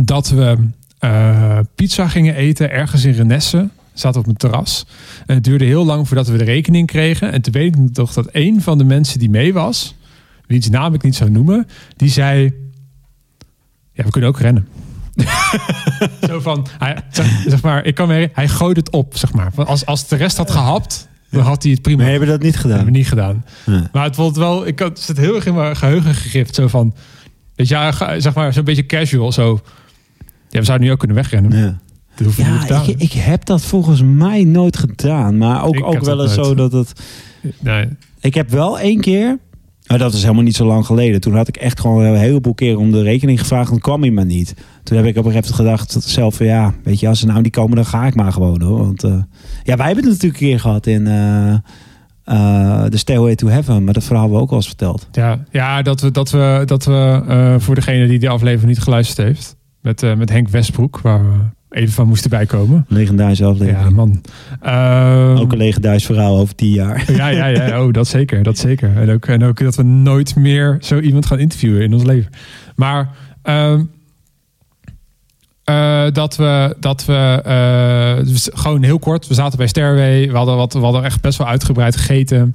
dat we eh, pizza gingen eten ergens in Renesse. Zaten op een terras. En het duurde heel lang voordat we de rekening kregen. En toen weet ik toch dat een van de mensen die mee was, wiens naam ik niet zou noemen, die zei: Ja, we kunnen ook rennen. Zo van, hij, zeg, maar, ik kan herinneren, hij gooide het op, zeg maar. Als, als de rest had gehapt, dan had hij het prima. Maar hebben we dat niet Dat hebben gedaan? we niet gedaan. Ja. Maar het wordt wel, ik had het zit heel erg in mijn geheugen gegrift. Zo van, weet je, ja, zeg maar, zo'n beetje casual. Zo, ja, we zouden nu ook kunnen wegrennen. Ja. Dat ik, ik heb dat volgens mij nooit gedaan. Maar ook, Ik ook wel dat eens zo dat het. nee. Ik heb wel één keer. Maar dat is helemaal niet zo lang geleden. Toen had ik echt gewoon een heleboel keren om de rekening gevraagd. En kwam maar niet. Toen heb ik op een gegeven moment gedacht zelf van ja, weet je, als ze nou niet komen, dan ga ik maar gewoon hoor. Want eh, ja, wij hebben het natuurlijk een keer gehad in eh eh, The Stairway to Heaven. Maar dat verhaal hebben we ook al eens verteld. Ja, ja dat we, dat we, dat we voor degene die die aflevering niet geluisterd heeft. Met, met Henk Westbroek, waar we even van moesten bijkomen. Legendarische aflevering. Ja, man. Ehm, Ook een legendarisch verhaal over tien jaar. Ja, ja, ja. Oh, dat zeker. Dat zeker. En ook, en ook dat we nooit meer zo iemand gaan interviewen in ons leven. Maar ehm, eh, dat we, dat we eh, dus gewoon heel kort, we zaten bij Stairway. We hadden, wat, we hadden echt best wel uitgebreid gegeten.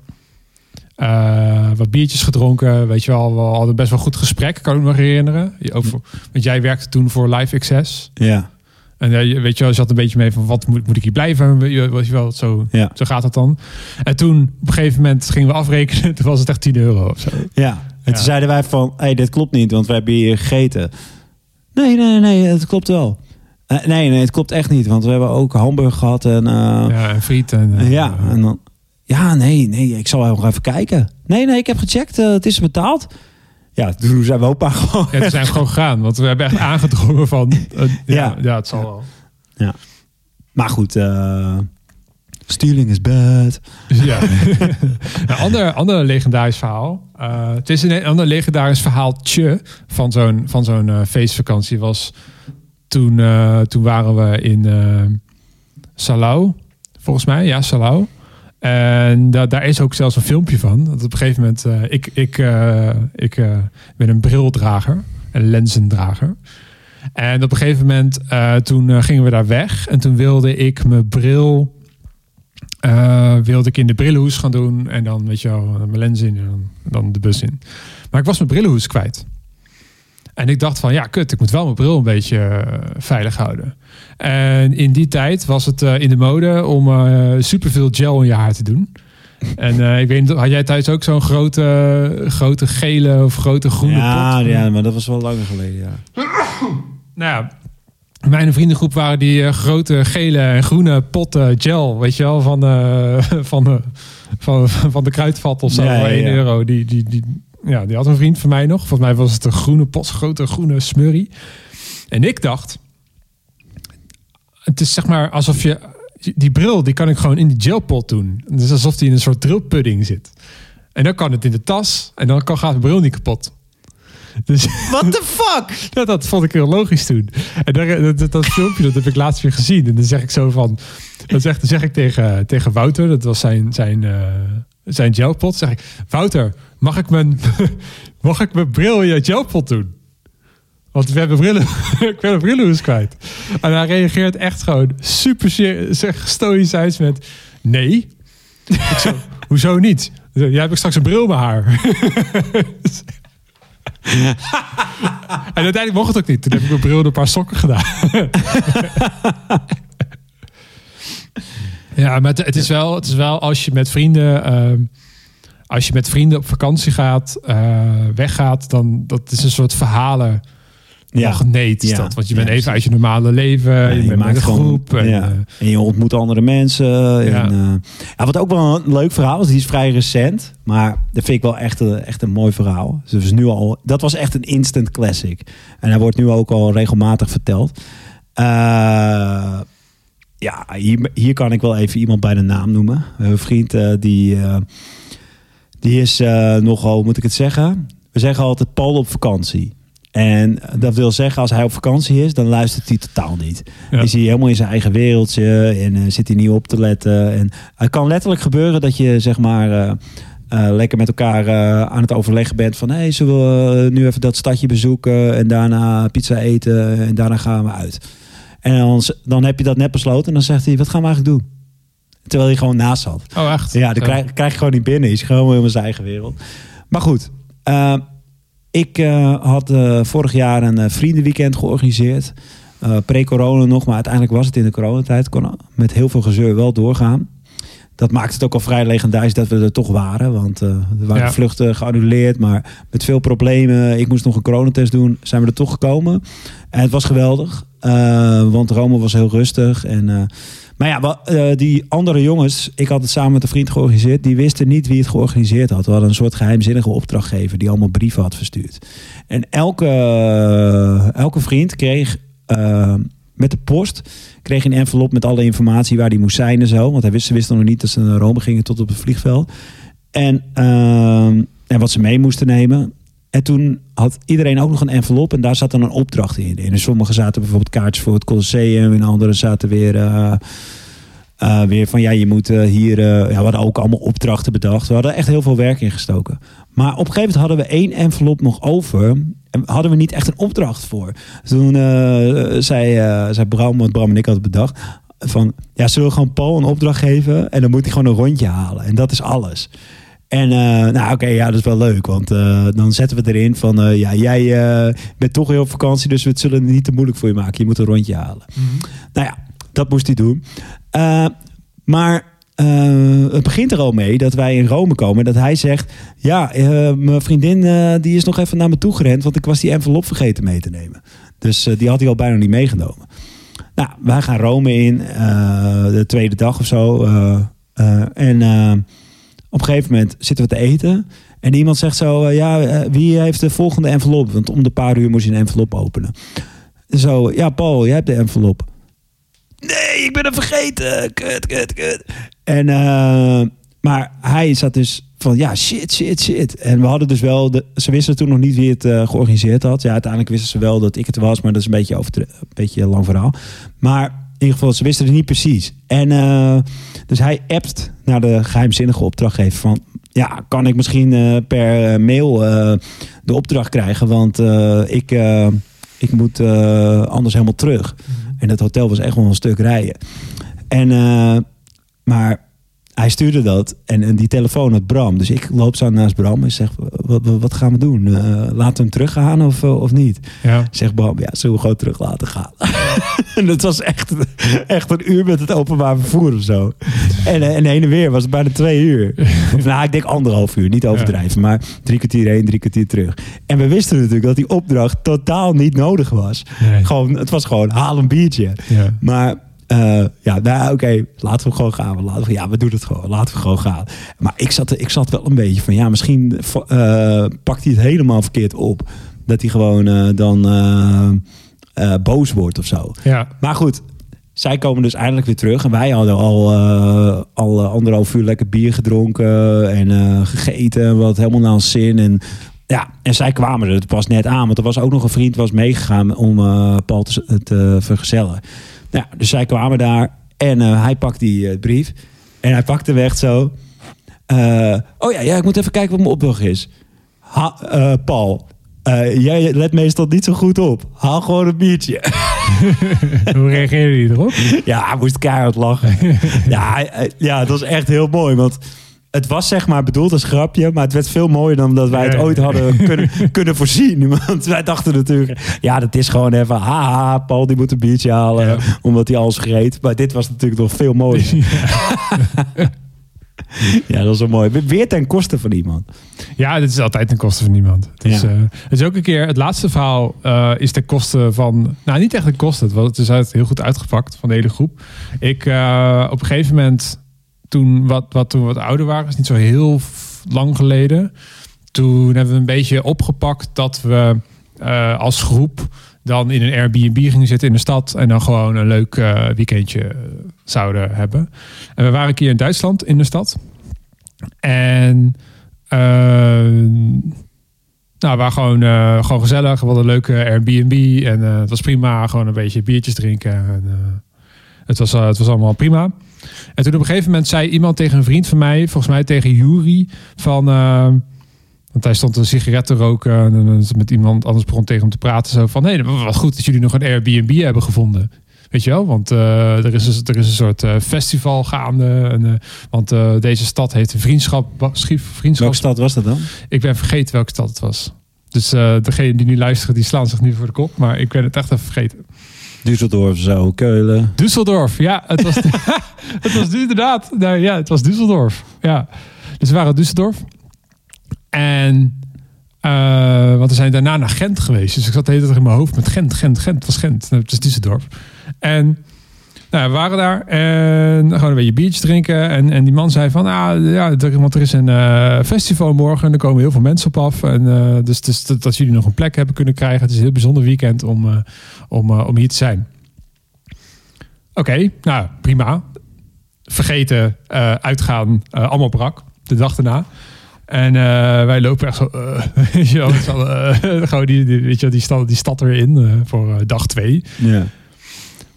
Eh, wat biertjes gedronken, weet je wel. We hadden best wel goed gesprek, kan ik me nog herinneren. Over, want jij werkte toen voor Live Access. Ja, En je- weet je wel, zat een beetje mee van wat moet, moet ik hier blijven? Weet je wel, zo, ja, zo gaat het dan. En toen op een gegeven moment gingen we afrekenen. Toen was het echt 10 euro of zo. ja. En Ja. toen zeiden wij van, hé, hey, dit klopt niet, want we hebben hier gegeten. Nee, nee, nee, het klopt wel. Eh, nee, nee, het klopt echt niet, want we hebben ook hamburger gehad en... eh, Ja, en friet. En, Uh, eh, ja, en dan. Ja, nee, nee, ik zal nog even kijken. Nee, nee, ik heb gecheckt, het is betaald. Ja, toen zijn we ook maar gewoon. Ja, toen zijn we gewoon gegaan. Want we hebben echt aangedrongen van... eh, ja, Ja. ja. het zal wel. Maar goed, stealing is bad. Ja. een ander, ander legendarisch verhaal. Eh, het is een ander legendarisch verhaaltje van zo'n van zo'n feestvakantie. Was toen, toen waren we in Salau. Volgens mij, ja, Salau. En da- daar is ook zelfs een filmpje van. Dat op een gegeven moment, eh, ik, ik, eh, ik eh, ben een brildrager, een lenzendrager. En op een gegeven moment, toen gingen we daar weg. En toen wilde ik mijn bril, wilde ik in de brillenhoes gaan doen. En dan, weet je wel, mijn lens in en dan, dan de bus in. Maar ik was mijn brillenhoes kwijt. En ik dacht van, ja, kut, ik moet wel mijn bril een beetje eh, veilig houden. En in die tijd was het eh, in de mode om eh, superveel gel in je haar te doen. En ik weet niet, had jij thuis ook zo'n grote, grote gele of grote groene Ja, pot? ja, maar dat was wel langer geleden, ja. Nou ja, mijn vriendengroep waren die grote gele en groene potten gel, weet je wel, van, van, de, van, van de kruidvat of zo, Ja, ja, voor 1 ja. euro. Die, die, die, ja, die had een vriend van mij nog. Volgens mij was het een groene pot, grote groene smurrie. En ik dacht, het is zeg maar alsof je, die bril, die kan ik gewoon in die gelpot doen. Het is alsof die in een soort drillpudding zit. En dan kan het in de tas en dan kan, gaat de bril niet kapot. Dus What the fuck? dat vond ik heel logisch toen. En daar, dat, dat, dat filmpje dat heb ik laatst weer gezien. En dan zeg ik zo van... Dan zeg, dan zeg ik tegen, tegen Wouter, dat was zijn, zijn, eh, zijn gelpot. Zeg ik, Wouter, mag ik mijn, mag ik mijn bril in je gelpot doen? Want we hebben brillen, ik ben een brillenhoes kwijt. En hij reageert echt gewoon super zeg, stoïcijns met... Nee. Hoezo niet? Ja, heb ik straks een bril mijn haar. en uiteindelijk mocht het ook niet. Toen heb ik mijn bril en een paar sokken gedaan. Ja, maar het, is wel, het is wel als je met vrienden... ehm, als je met vrienden op vakantie gaat, eh, weggaat, dan dat is een soort verhalen Ja. magneet. is Ja. dat, want je bent Ja, even uit je normale leven, Ja, je, bent met een gewoon- groep. En, eh, en je ontmoet andere mensen. Ja. En, eh, ja, wat ook wel een leuk verhaal is, die is vrij recent. Maar dat vind ik wel echt, een- echt een mooi verhaal. Dus dat, is nu al, dat was echt een instant classic. En hij wordt nu ook al regelmatig verteld. Eh, ja, hier, hier kan ik wel even iemand bij de naam noemen. Een vriend eh, die, eh, die is eh, nogal, moet ik het zeggen? We zeggen altijd Paul op vakantie. En dat wil zeggen, als hij op vakantie is, dan luistert hij totaal niet. Ja. Is hij helemaal in zijn eigen wereldje en zit hij niet op te letten. En het kan letterlijk gebeuren dat je zeg maar lekker met elkaar aan het overleggen bent van... hé, hey, zullen we nu even dat stadje bezoeken en daarna pizza eten en daarna gaan we uit. En dan, dan heb je dat net besloten en dan zegt hij, wat gaan we eigenlijk doen? Terwijl hij gewoon naast zat. oh, echt? Ja, dan krijg, krijg je gewoon niet binnen. Is gewoon helemaal in zijn eigen wereld. Maar goed, eh, ik eh, had eh, vorig jaar een vriendenweekend georganiseerd. Pre-corona nog, maar uiteindelijk was het in de coronatijd. Kon met heel veel gezeur wel doorgaan. Dat maakt het ook al vrij legendarisch dat we er toch waren. Want er waren Ja. vluchten geannuleerd, maar met veel problemen. Ik moest nog een coronatest doen. Zijn we er toch gekomen. En het was geweldig. eh, want Rome was heel rustig. En, eh, maar ja, wa- eh, die andere jongens, ik had het samen met een vriend georganiseerd, die wisten niet wie het georganiseerd had. We hadden een soort geheimzinnige opdrachtgever die allemaal brieven had verstuurd. En elke, elke vriend kreeg met de post kreeg een envelop met alle informatie waar die moest zijn en zo. Want hij wist, ze wisten nog niet dat ze naar Rome gingen tot op het vliegveld. En, ehm, en wat ze mee moesten nemen. En toen had iedereen ook nog een envelop en daar zat dan een opdracht in. En sommigen zaten bijvoorbeeld kaartjes voor het Colosseum. En anderen zaten weer, eh, eh, weer van ja, je moet eh, hier... ja, we hadden ook allemaal opdrachten bedacht. We hadden echt heel veel werk ingestoken. Maar op een gegeven moment hadden we één envelop nog over. En hadden we niet echt een opdracht voor. Toen eh, zei, eh zei Bram, want Bram en ik hadden bedacht... van ja, zullen we gewoon Paul een opdracht geven... en dan moet hij gewoon een rondje halen. En dat is alles. En eh, nou oké, ja, dat is wel leuk. Want dan zetten we erin van... ja, jij bent toch heel op vakantie... dus we het zullen het niet te moeilijk voor je maken. Je moet een rondje halen. Nou ja, dat moest hij doen. Maar eh, het begint er al mee dat wij in Rome komen. Dat hij zegt: Ja, eh, mijn vriendin eh, die is nog even naar me toe gerend. Want ik was die envelop vergeten mee te nemen. Dus die had hij al bijna niet meegenomen. Nou, wij gaan Rome in. de tweede dag of zo. en op een gegeven moment zitten we te eten. En iemand zegt zo: Ja, wie heeft de volgende envelop? Want om de paar uur moest je een envelop openen. Zo, ja, Paul, jij hebt de envelop. Nee, ik ben hem vergeten. Kut, kut, kut. En, eh, maar hij zat dus van, ja, shit, shit, shit. En we hadden dus wel, de, ze wisten toen nog niet wie het eh, georganiseerd had. Ja, uiteindelijk wisten ze wel dat ik het was, maar dat is een beetje, over, een beetje een lang verhaal. Maar in ieder geval, ze wisten het niet precies. En eh, dus hij appt naar de geheimzinnige opdrachtgever van, ja, kan ik misschien per mail de opdracht krijgen? Want ik, ik moet anders helemaal terug. En dat hotel was echt wel een stuk rijden. En, eh, maar hij stuurde dat en, en die telefoon had Bram. Dus ik loop zo naast Bram en zeg, wat, wat, gaan we doen? Eh, laten we hem teruggaan of, eh, of niet? Ja. Zegt Bram, ja, zullen we gewoon terug laten gaan? en het was echt, echt een uur met het openbaar vervoer of zo. En, eh, en heen en weer was het bijna twee uur. Of, nou, ik denk anderhalf uur, niet overdrijven. Maar drie kwartier heen, drie kwartier terug. En we wisten natuurlijk dat die opdracht totaal niet nodig was. Nee. Gewoon, het was gewoon, haal een biertje. Ja. Maar eh, ja, nou oké, laten we gewoon gaan. Laten we, ja, we doen het gewoon. Laten we gewoon gaan. Maar ik zat, ik zat wel een beetje van, ja, misschien eh, pakt hij het helemaal verkeerd op. Dat hij gewoon dan boos wordt of zo. Ja. Maar goed, zij komen dus eindelijk weer terug. En wij hadden al, eh, al eh, anderhalf uur lekker bier gedronken en eh, gegeten. Wat helemaal naar ons zin. En ja, en zij kwamen er pas net aan. Want er was ook nog een vriend was meegegaan om Paul te, te vergezellen. Nou, dus zij kwamen daar en hij pakt die brief. En hij pakte hem echt zo. Oh ja, ja, ik moet even kijken wat mijn opdracht is. Paul, jij let meestal niet zo goed op. Haal gewoon een biertje. Hoe reageerde hij erop? Ja, hij moest keihard lachen. ja, ja, het was echt heel mooi. Want het was zeg maar bedoeld als grapje, maar het werd veel mooier dan dat wij het ooit hadden kunnen, kunnen voorzien. Want wij dachten natuurlijk, ja, dat is gewoon even, haha, Paul die moet een biertje halen, Ja. omdat hij alles vergeet. Maar dit was natuurlijk nog veel mooier. Ja, dat is wel mooi. Weer ten koste van iemand. Ja, dit is altijd ten koste van niemand. Het is, Ja. eh, het is ook een keer, het laatste verhaal eh, is ten koste van, nou niet echt ten koste, het, was, het is uit, heel goed uitgepakt van de hele groep. Ik, eh, op een gegeven moment, toen wat, wat, toen we wat ouder waren, is niet zo heel lang geleden, toen hebben we een beetje opgepakt dat we als groep dan in een Airbnb gingen zitten in de stad en dan gewoon een leuk eh, weekendje eh, zouden hebben. En we waren een keer in Duitsland in de stad. En eh, nou, we waren gewoon, gewoon gezellig. We hadden een leuke Airbnb. En het was prima. Gewoon een beetje biertjes drinken. En, het, was, het was allemaal prima. En toen op een gegeven moment zei iemand tegen een vriend van mij, volgens mij tegen Yuri, van. Want hij stond een sigaret te roken en met iemand anders begon tegen hem te praten. Zo van, nee, wat goed dat jullie nog een Airbnb hebben gevonden. Weet je wel, want eh, er, is een, er is een soort eh, festival gaande. En, eh, want deze stad heeft een vriendschap, schief, vriendschap Welke stad was dat dan? ik ben vergeten welke stad het was. Dus degene die nu luisteren, die slaan zich nu voor de kop. Maar ik ben het echt even vergeten. Düsseldorf, zo, Keulen. Düsseldorf, ja. Het was, het was inderdaad. Nou, ja, het was Düsseldorf. Ja. Dus we waren in Düsseldorf. En... eh, want we zijn daarna naar Gent geweest. Dus ik zat de hele tijd in mijn hoofd met Gent, Gent, Gent. Was Gent. Nou, het is Düsseldorf. En nou, we waren daar en gewoon een beetje biertje drinken. En, en die man zei van, ah, ja, want er is een eh, festival morgen en er komen heel veel mensen op af. En eh, dus, dus dat, jullie nog een plek hebben kunnen krijgen. Het is een heel bijzonder weekend om, om, om hier te zijn. Oké, nou prima. Vergeten, uitgaan, allemaal brak. De dag daarna. En eh, wij lopen echt zo, eh, weet je wel, eh, gewoon die, die, weet je, wel, die, stad, die stad erin voor dag twee Ja.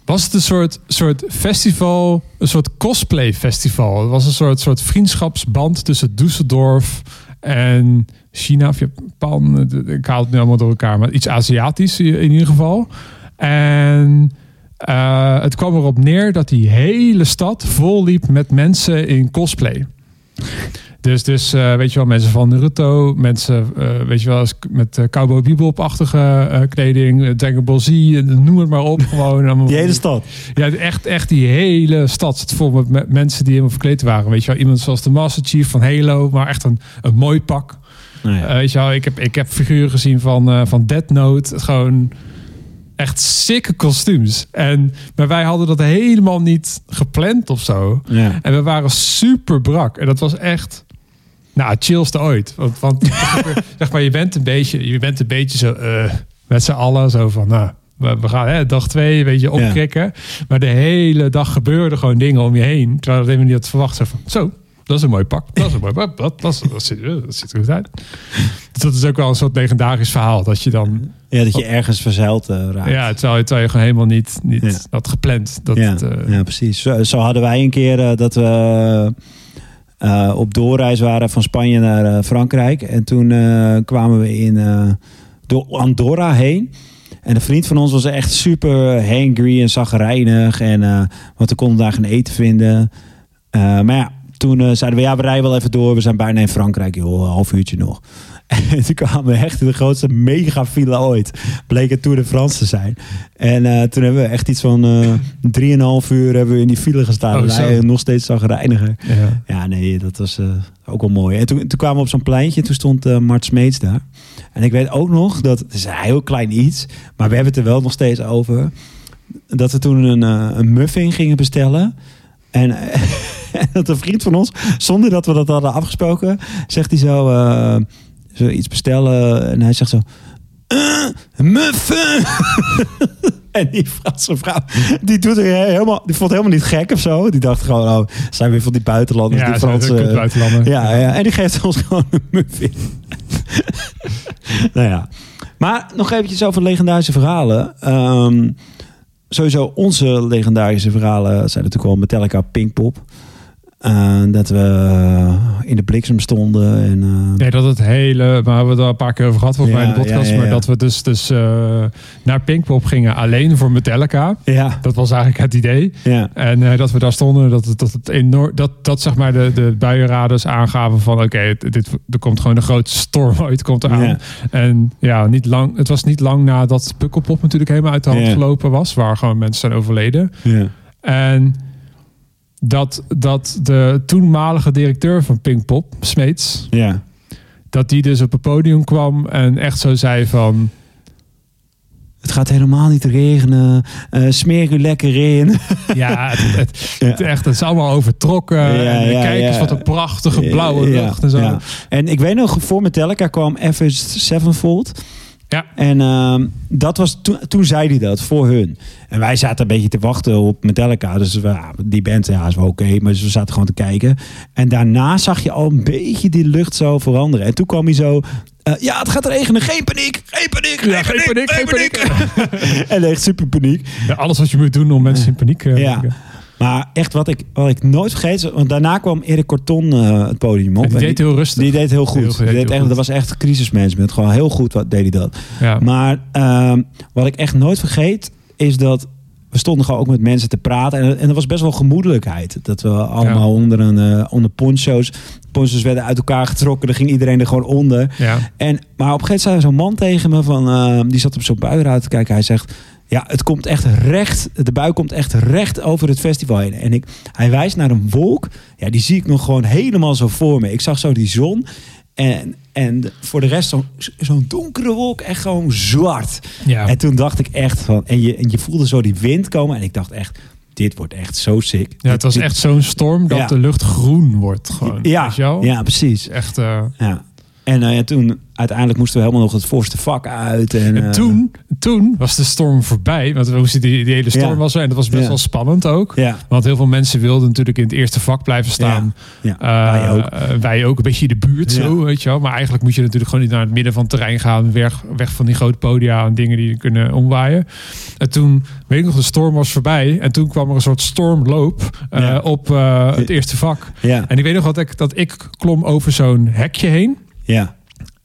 was het een soort, soort festival, een soort cosplay festival. Het was een soort, soort vriendschapsband tussen Düsseldorf en China of Japan. Ik haal het nu allemaal door elkaar, maar iets Aziatisch in ieder geval. En het kwam erop neer dat die hele stad vol liep met mensen in cosplay. Dus, dus eh, weet je wel, mensen van Naruto, mensen, eh, weet je wel, met uh, Cowboy Bebop-achtige kleding, Dragon Ball Z, noem het maar op. gewoon, allemaal- Die hele stad. ja, echt, echt die hele stad zit vol met me- mensen die helemaal verkleed waren. Weet je wel, iemand zoals de Master Chief van Halo, maar echt een, een mooi pak. Nou ja. Weet je wel, ik heb, ik heb figuren gezien van, van Dead Note. Gewoon echt sikke kostuums. En, maar wij hadden dat helemaal niet gepland of zo. ja. En we waren super brak. En dat was echt... Nou, het chillste ooit. Want, want zeg maar, je bent een beetje, je bent een beetje zo eh, met z'n allen zo van, nou, we, we gaan hè, dag twee een beetje Ja. opkrikken. Maar de hele dag gebeurden gewoon dingen om je heen. Terwijl we helemaal niet had verwacht. Zo van, zo, dat is een mooi pak. Dat is een mooi pak. Dat, dat, dat, ziet, dat ziet er goed uit. Dus dat is ook wel een soort legendarisch verhaal. Dat je dan, ja, dat je ergens verzeild eh, raakt. ja, terwijl, je- terwijl je gewoon helemaal niet, niet Ja. had gepland. Dat, ja, het, eh, ja, precies. Zo, zo hadden wij een keer dat we eh, op doorreis waren van Spanje naar eh, Frankrijk. En toen eh, kwamen we in Andorra heen. En een vriend van ons was echt super hangry en zagrijnig. En, want we konden daar geen eten vinden. Maar ja, toen zeiden we, ja, we rijden wel even door. We zijn bijna in Frankrijk, joh, een half uurtje nog. En toen kwamen we echt in de grootste mega file ooit. Bleek het Tour de France te zijn. En eh, toen hebben we echt iets van eh drieënhalf uur hebben we in die file gestaan. Oh, en nog steeds zagrijniger. ja. Ja, nee, dat was eh, ook wel mooi. En toen, toen kwamen we op zo'n pleintje. Toen stond eh Mart Smeets daar. En ik weet ook nog dat het is een heel klein iets, maar we hebben het er wel nog steeds over. Dat we toen een, een muffin gingen bestellen. En, en dat een vriend van ons, zonder dat we dat hadden afgesproken, zegt hij zo, zo iets bestellen. En hij zegt zo: "Eh, muffin. En die Franse vrouw, die, doet er helemaal, die vond het helemaal niet gek of zo. Die dacht gewoon, oh, zijn weer van die buitenlanders. Ja, die Franse, buitenlander. ja, ja, en die geeft ons gewoon een muffin. nou ja. Maar nog eventjes over legendarische verhalen. Ehm, sowieso onze legendarische verhalen zijn natuurlijk wel Metallica Pinkpop. Eh, dat we eh, in de bliksem stonden. En, eh, Nee, dat het hele, maar we hebben het al een paar keer over gehad volgens Ja, mij in de podcast, ja, ja, ja. maar dat we dus, dus naar Pinkpop gingen alleen voor Metallica. ja, Dat was eigenlijk het idee. ja, En dat we daar stonden, dat het, dat het enorm, dat, dat zeg maar de, de buienraders aangaven van oké, dit, er komt gewoon een grote storm ooit komt eraan. Ja. En ja, niet lang, het was niet lang nadat Pukkelpop natuurlijk helemaal uit de hand gelopen was, waar gewoon mensen zijn overleden. ja. En dat, dat de toenmalige directeur van Pinkpop, Smeets, ja. dat die dus op het podium kwam en echt zo zei van... Het gaat helemaal niet regenen. Eh, smeer u lekker in. Ja, het, het, Ja. het echt, het is allemaal overtrokken. Ja, en ja, kijk eens wat een prachtige blauwe lucht en zo. En ik weet nog, voor Metallica kwam Avenged Sevenfold. Ja. En ehm, dat was toen, toen zei hij dat voor hun. En wij zaten een beetje te wachten op Metallica. Dus we, ja, die band ja, is wel oké, maar we zaten gewoon te kijken. En daarna zag je al een beetje die lucht zo veranderen. En toen kwam hij zo. eh, ja, het gaat regenen. Geen paniek. Geen paniek. Geen, Ja, geen paniek, geen paniek. en echt super paniek. Ja, alles wat je moet doen om mensen in paniek eh, Ja. Maar echt wat ik, wat ik nooit vergeet. Want daarna kwam Erik Corton eh, het podium op. Die En deed heel rustig. die deed heel goed. Heel Die deed echt, goed. dat was echt crisismanagement. Gewoon heel goed wat deed hij dat. ja. Maar ehm, wat ik echt nooit vergeet, is dat we stonden gewoon ook met mensen te praten. En, en er was best wel gemoedelijkheid. Dat we allemaal onder, een, eh, onder poncho's. Poncho's werden uit elkaar getrokken. Dan ging iedereen er gewoon onder. ja. En, maar op een gegeven moment zei zo'n man tegen me van, eh, die zat op zo'n buienraad te kijken. Hij zegt, ja, het komt echt recht, de bui komt echt recht over het festival heen. En ik, hij wijst naar een wolk, ja, die zie ik nog gewoon helemaal zo voor me. Ik zag zo die zon en, en voor de rest zo'n donkere wolk, echt gewoon zwart. Ja. En toen dacht ik echt van, en je, en je voelde zo die wind komen en ik dacht echt, dit wordt echt zo sick. ja, het was Dit- echt zo'n storm dat Ja. de lucht groen wordt. Gewoon, ja, ja, precies. Echt, eh, Ja. En ja, toen uiteindelijk moesten we helemaal nog het voorste vak uit. En, En eh, toen, toen was de storm voorbij. Want we moesten die, die hele storm Ja. was er. En dat was best Ja. wel spannend ook. Ja, Want heel veel mensen wilden natuurlijk in het eerste vak blijven staan. ja. Eh, wij ook. eh, wij ook een beetje in de buurt zo, weet je wel. Maar eigenlijk moet je natuurlijk gewoon niet naar het midden van het terrein gaan. Weg, weg van die grote podia en dingen die kunnen omwaaien. En toen, weet ik nog, de storm was voorbij. En toen kwam er een soort stormloop op het eerste vak. En ik weet nog dat ik, dat ik klom over zo'n hekje heen. Ja,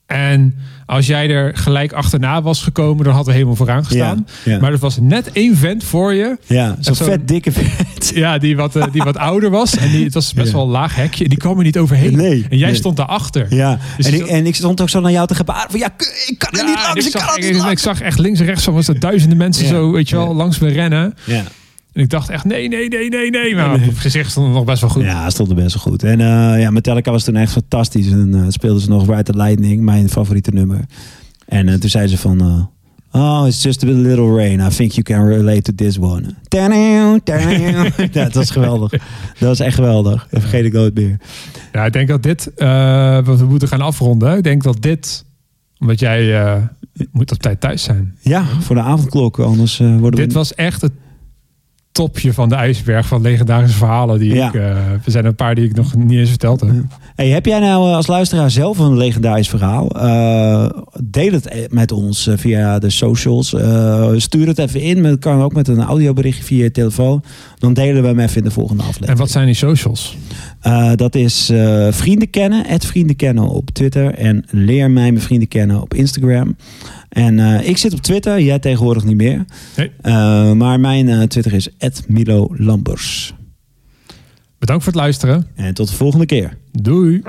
En als jij er gelijk achterna was gekomen, dan hadden we helemaal vooraan gestaan. Ja, ja. Maar er was net één vent voor je. ja. Zo'n zo- vet dikke vet. Ja, die wat, eh, die wat ouder was. En die, het was best Ja. wel een laag hekje. En die kwam er niet overheen. Nee, en jij nee. stond daarachter. Ja, Dus en, ik, en ik stond ook zo naar jou te gebaren van ja, ik kan er niet langs, ik, ik, kan zag, er niet ik, ik langs. zag echt links en rechts van was er duizenden mensen zo, weet je wel, langs me rennen. Ja. En ik dacht echt, nee, nee, nee, nee, nee. Maar op het gezicht stond het nog best wel goed. ja, stond er best wel goed. En eh, ja, Metallica was toen echt fantastisch. En eh, speelden ze nog Ride the Lightning, mijn favoriete nummer. En eh, toen zei ze van... Oh, it's just a little rain. I think you can relate to this one. Ja, het was geweldig. Dat was echt geweldig. Dat vergeet ik nooit meer. Ja, ik denk dat dit, wat we moeten gaan afronden. Ik denk dat dit, omdat jij moet op tijd thuis zijn. Ja, voor de avondklok. Anders worden we... Dit was echt het topje van de ijsberg van legendarische verhalen. Die Ja. ik, eh, er zijn een paar die ik nog niet eens verteld heb. Hey, heb jij nou eh, als luisteraar zelf een legendarisch verhaal? Eh, deel het eh, met ons via de socials. Stuur het even in. Het kan ook met een audioberichtje via je telefoon. Dan delen we hem even in de volgende aflevering. En wat zijn die socials? Dat is vrienden kennen, het vrienden kennen op Twitter. En leer mij mijn vrienden kennen op Instagram. En eh, ik zit op Twitter, jij tegenwoordig niet meer. Nee. Eh, maar mijn eh, Twitter is Milo Lambers. Bedankt voor het luisteren. En tot de volgende keer. Doei.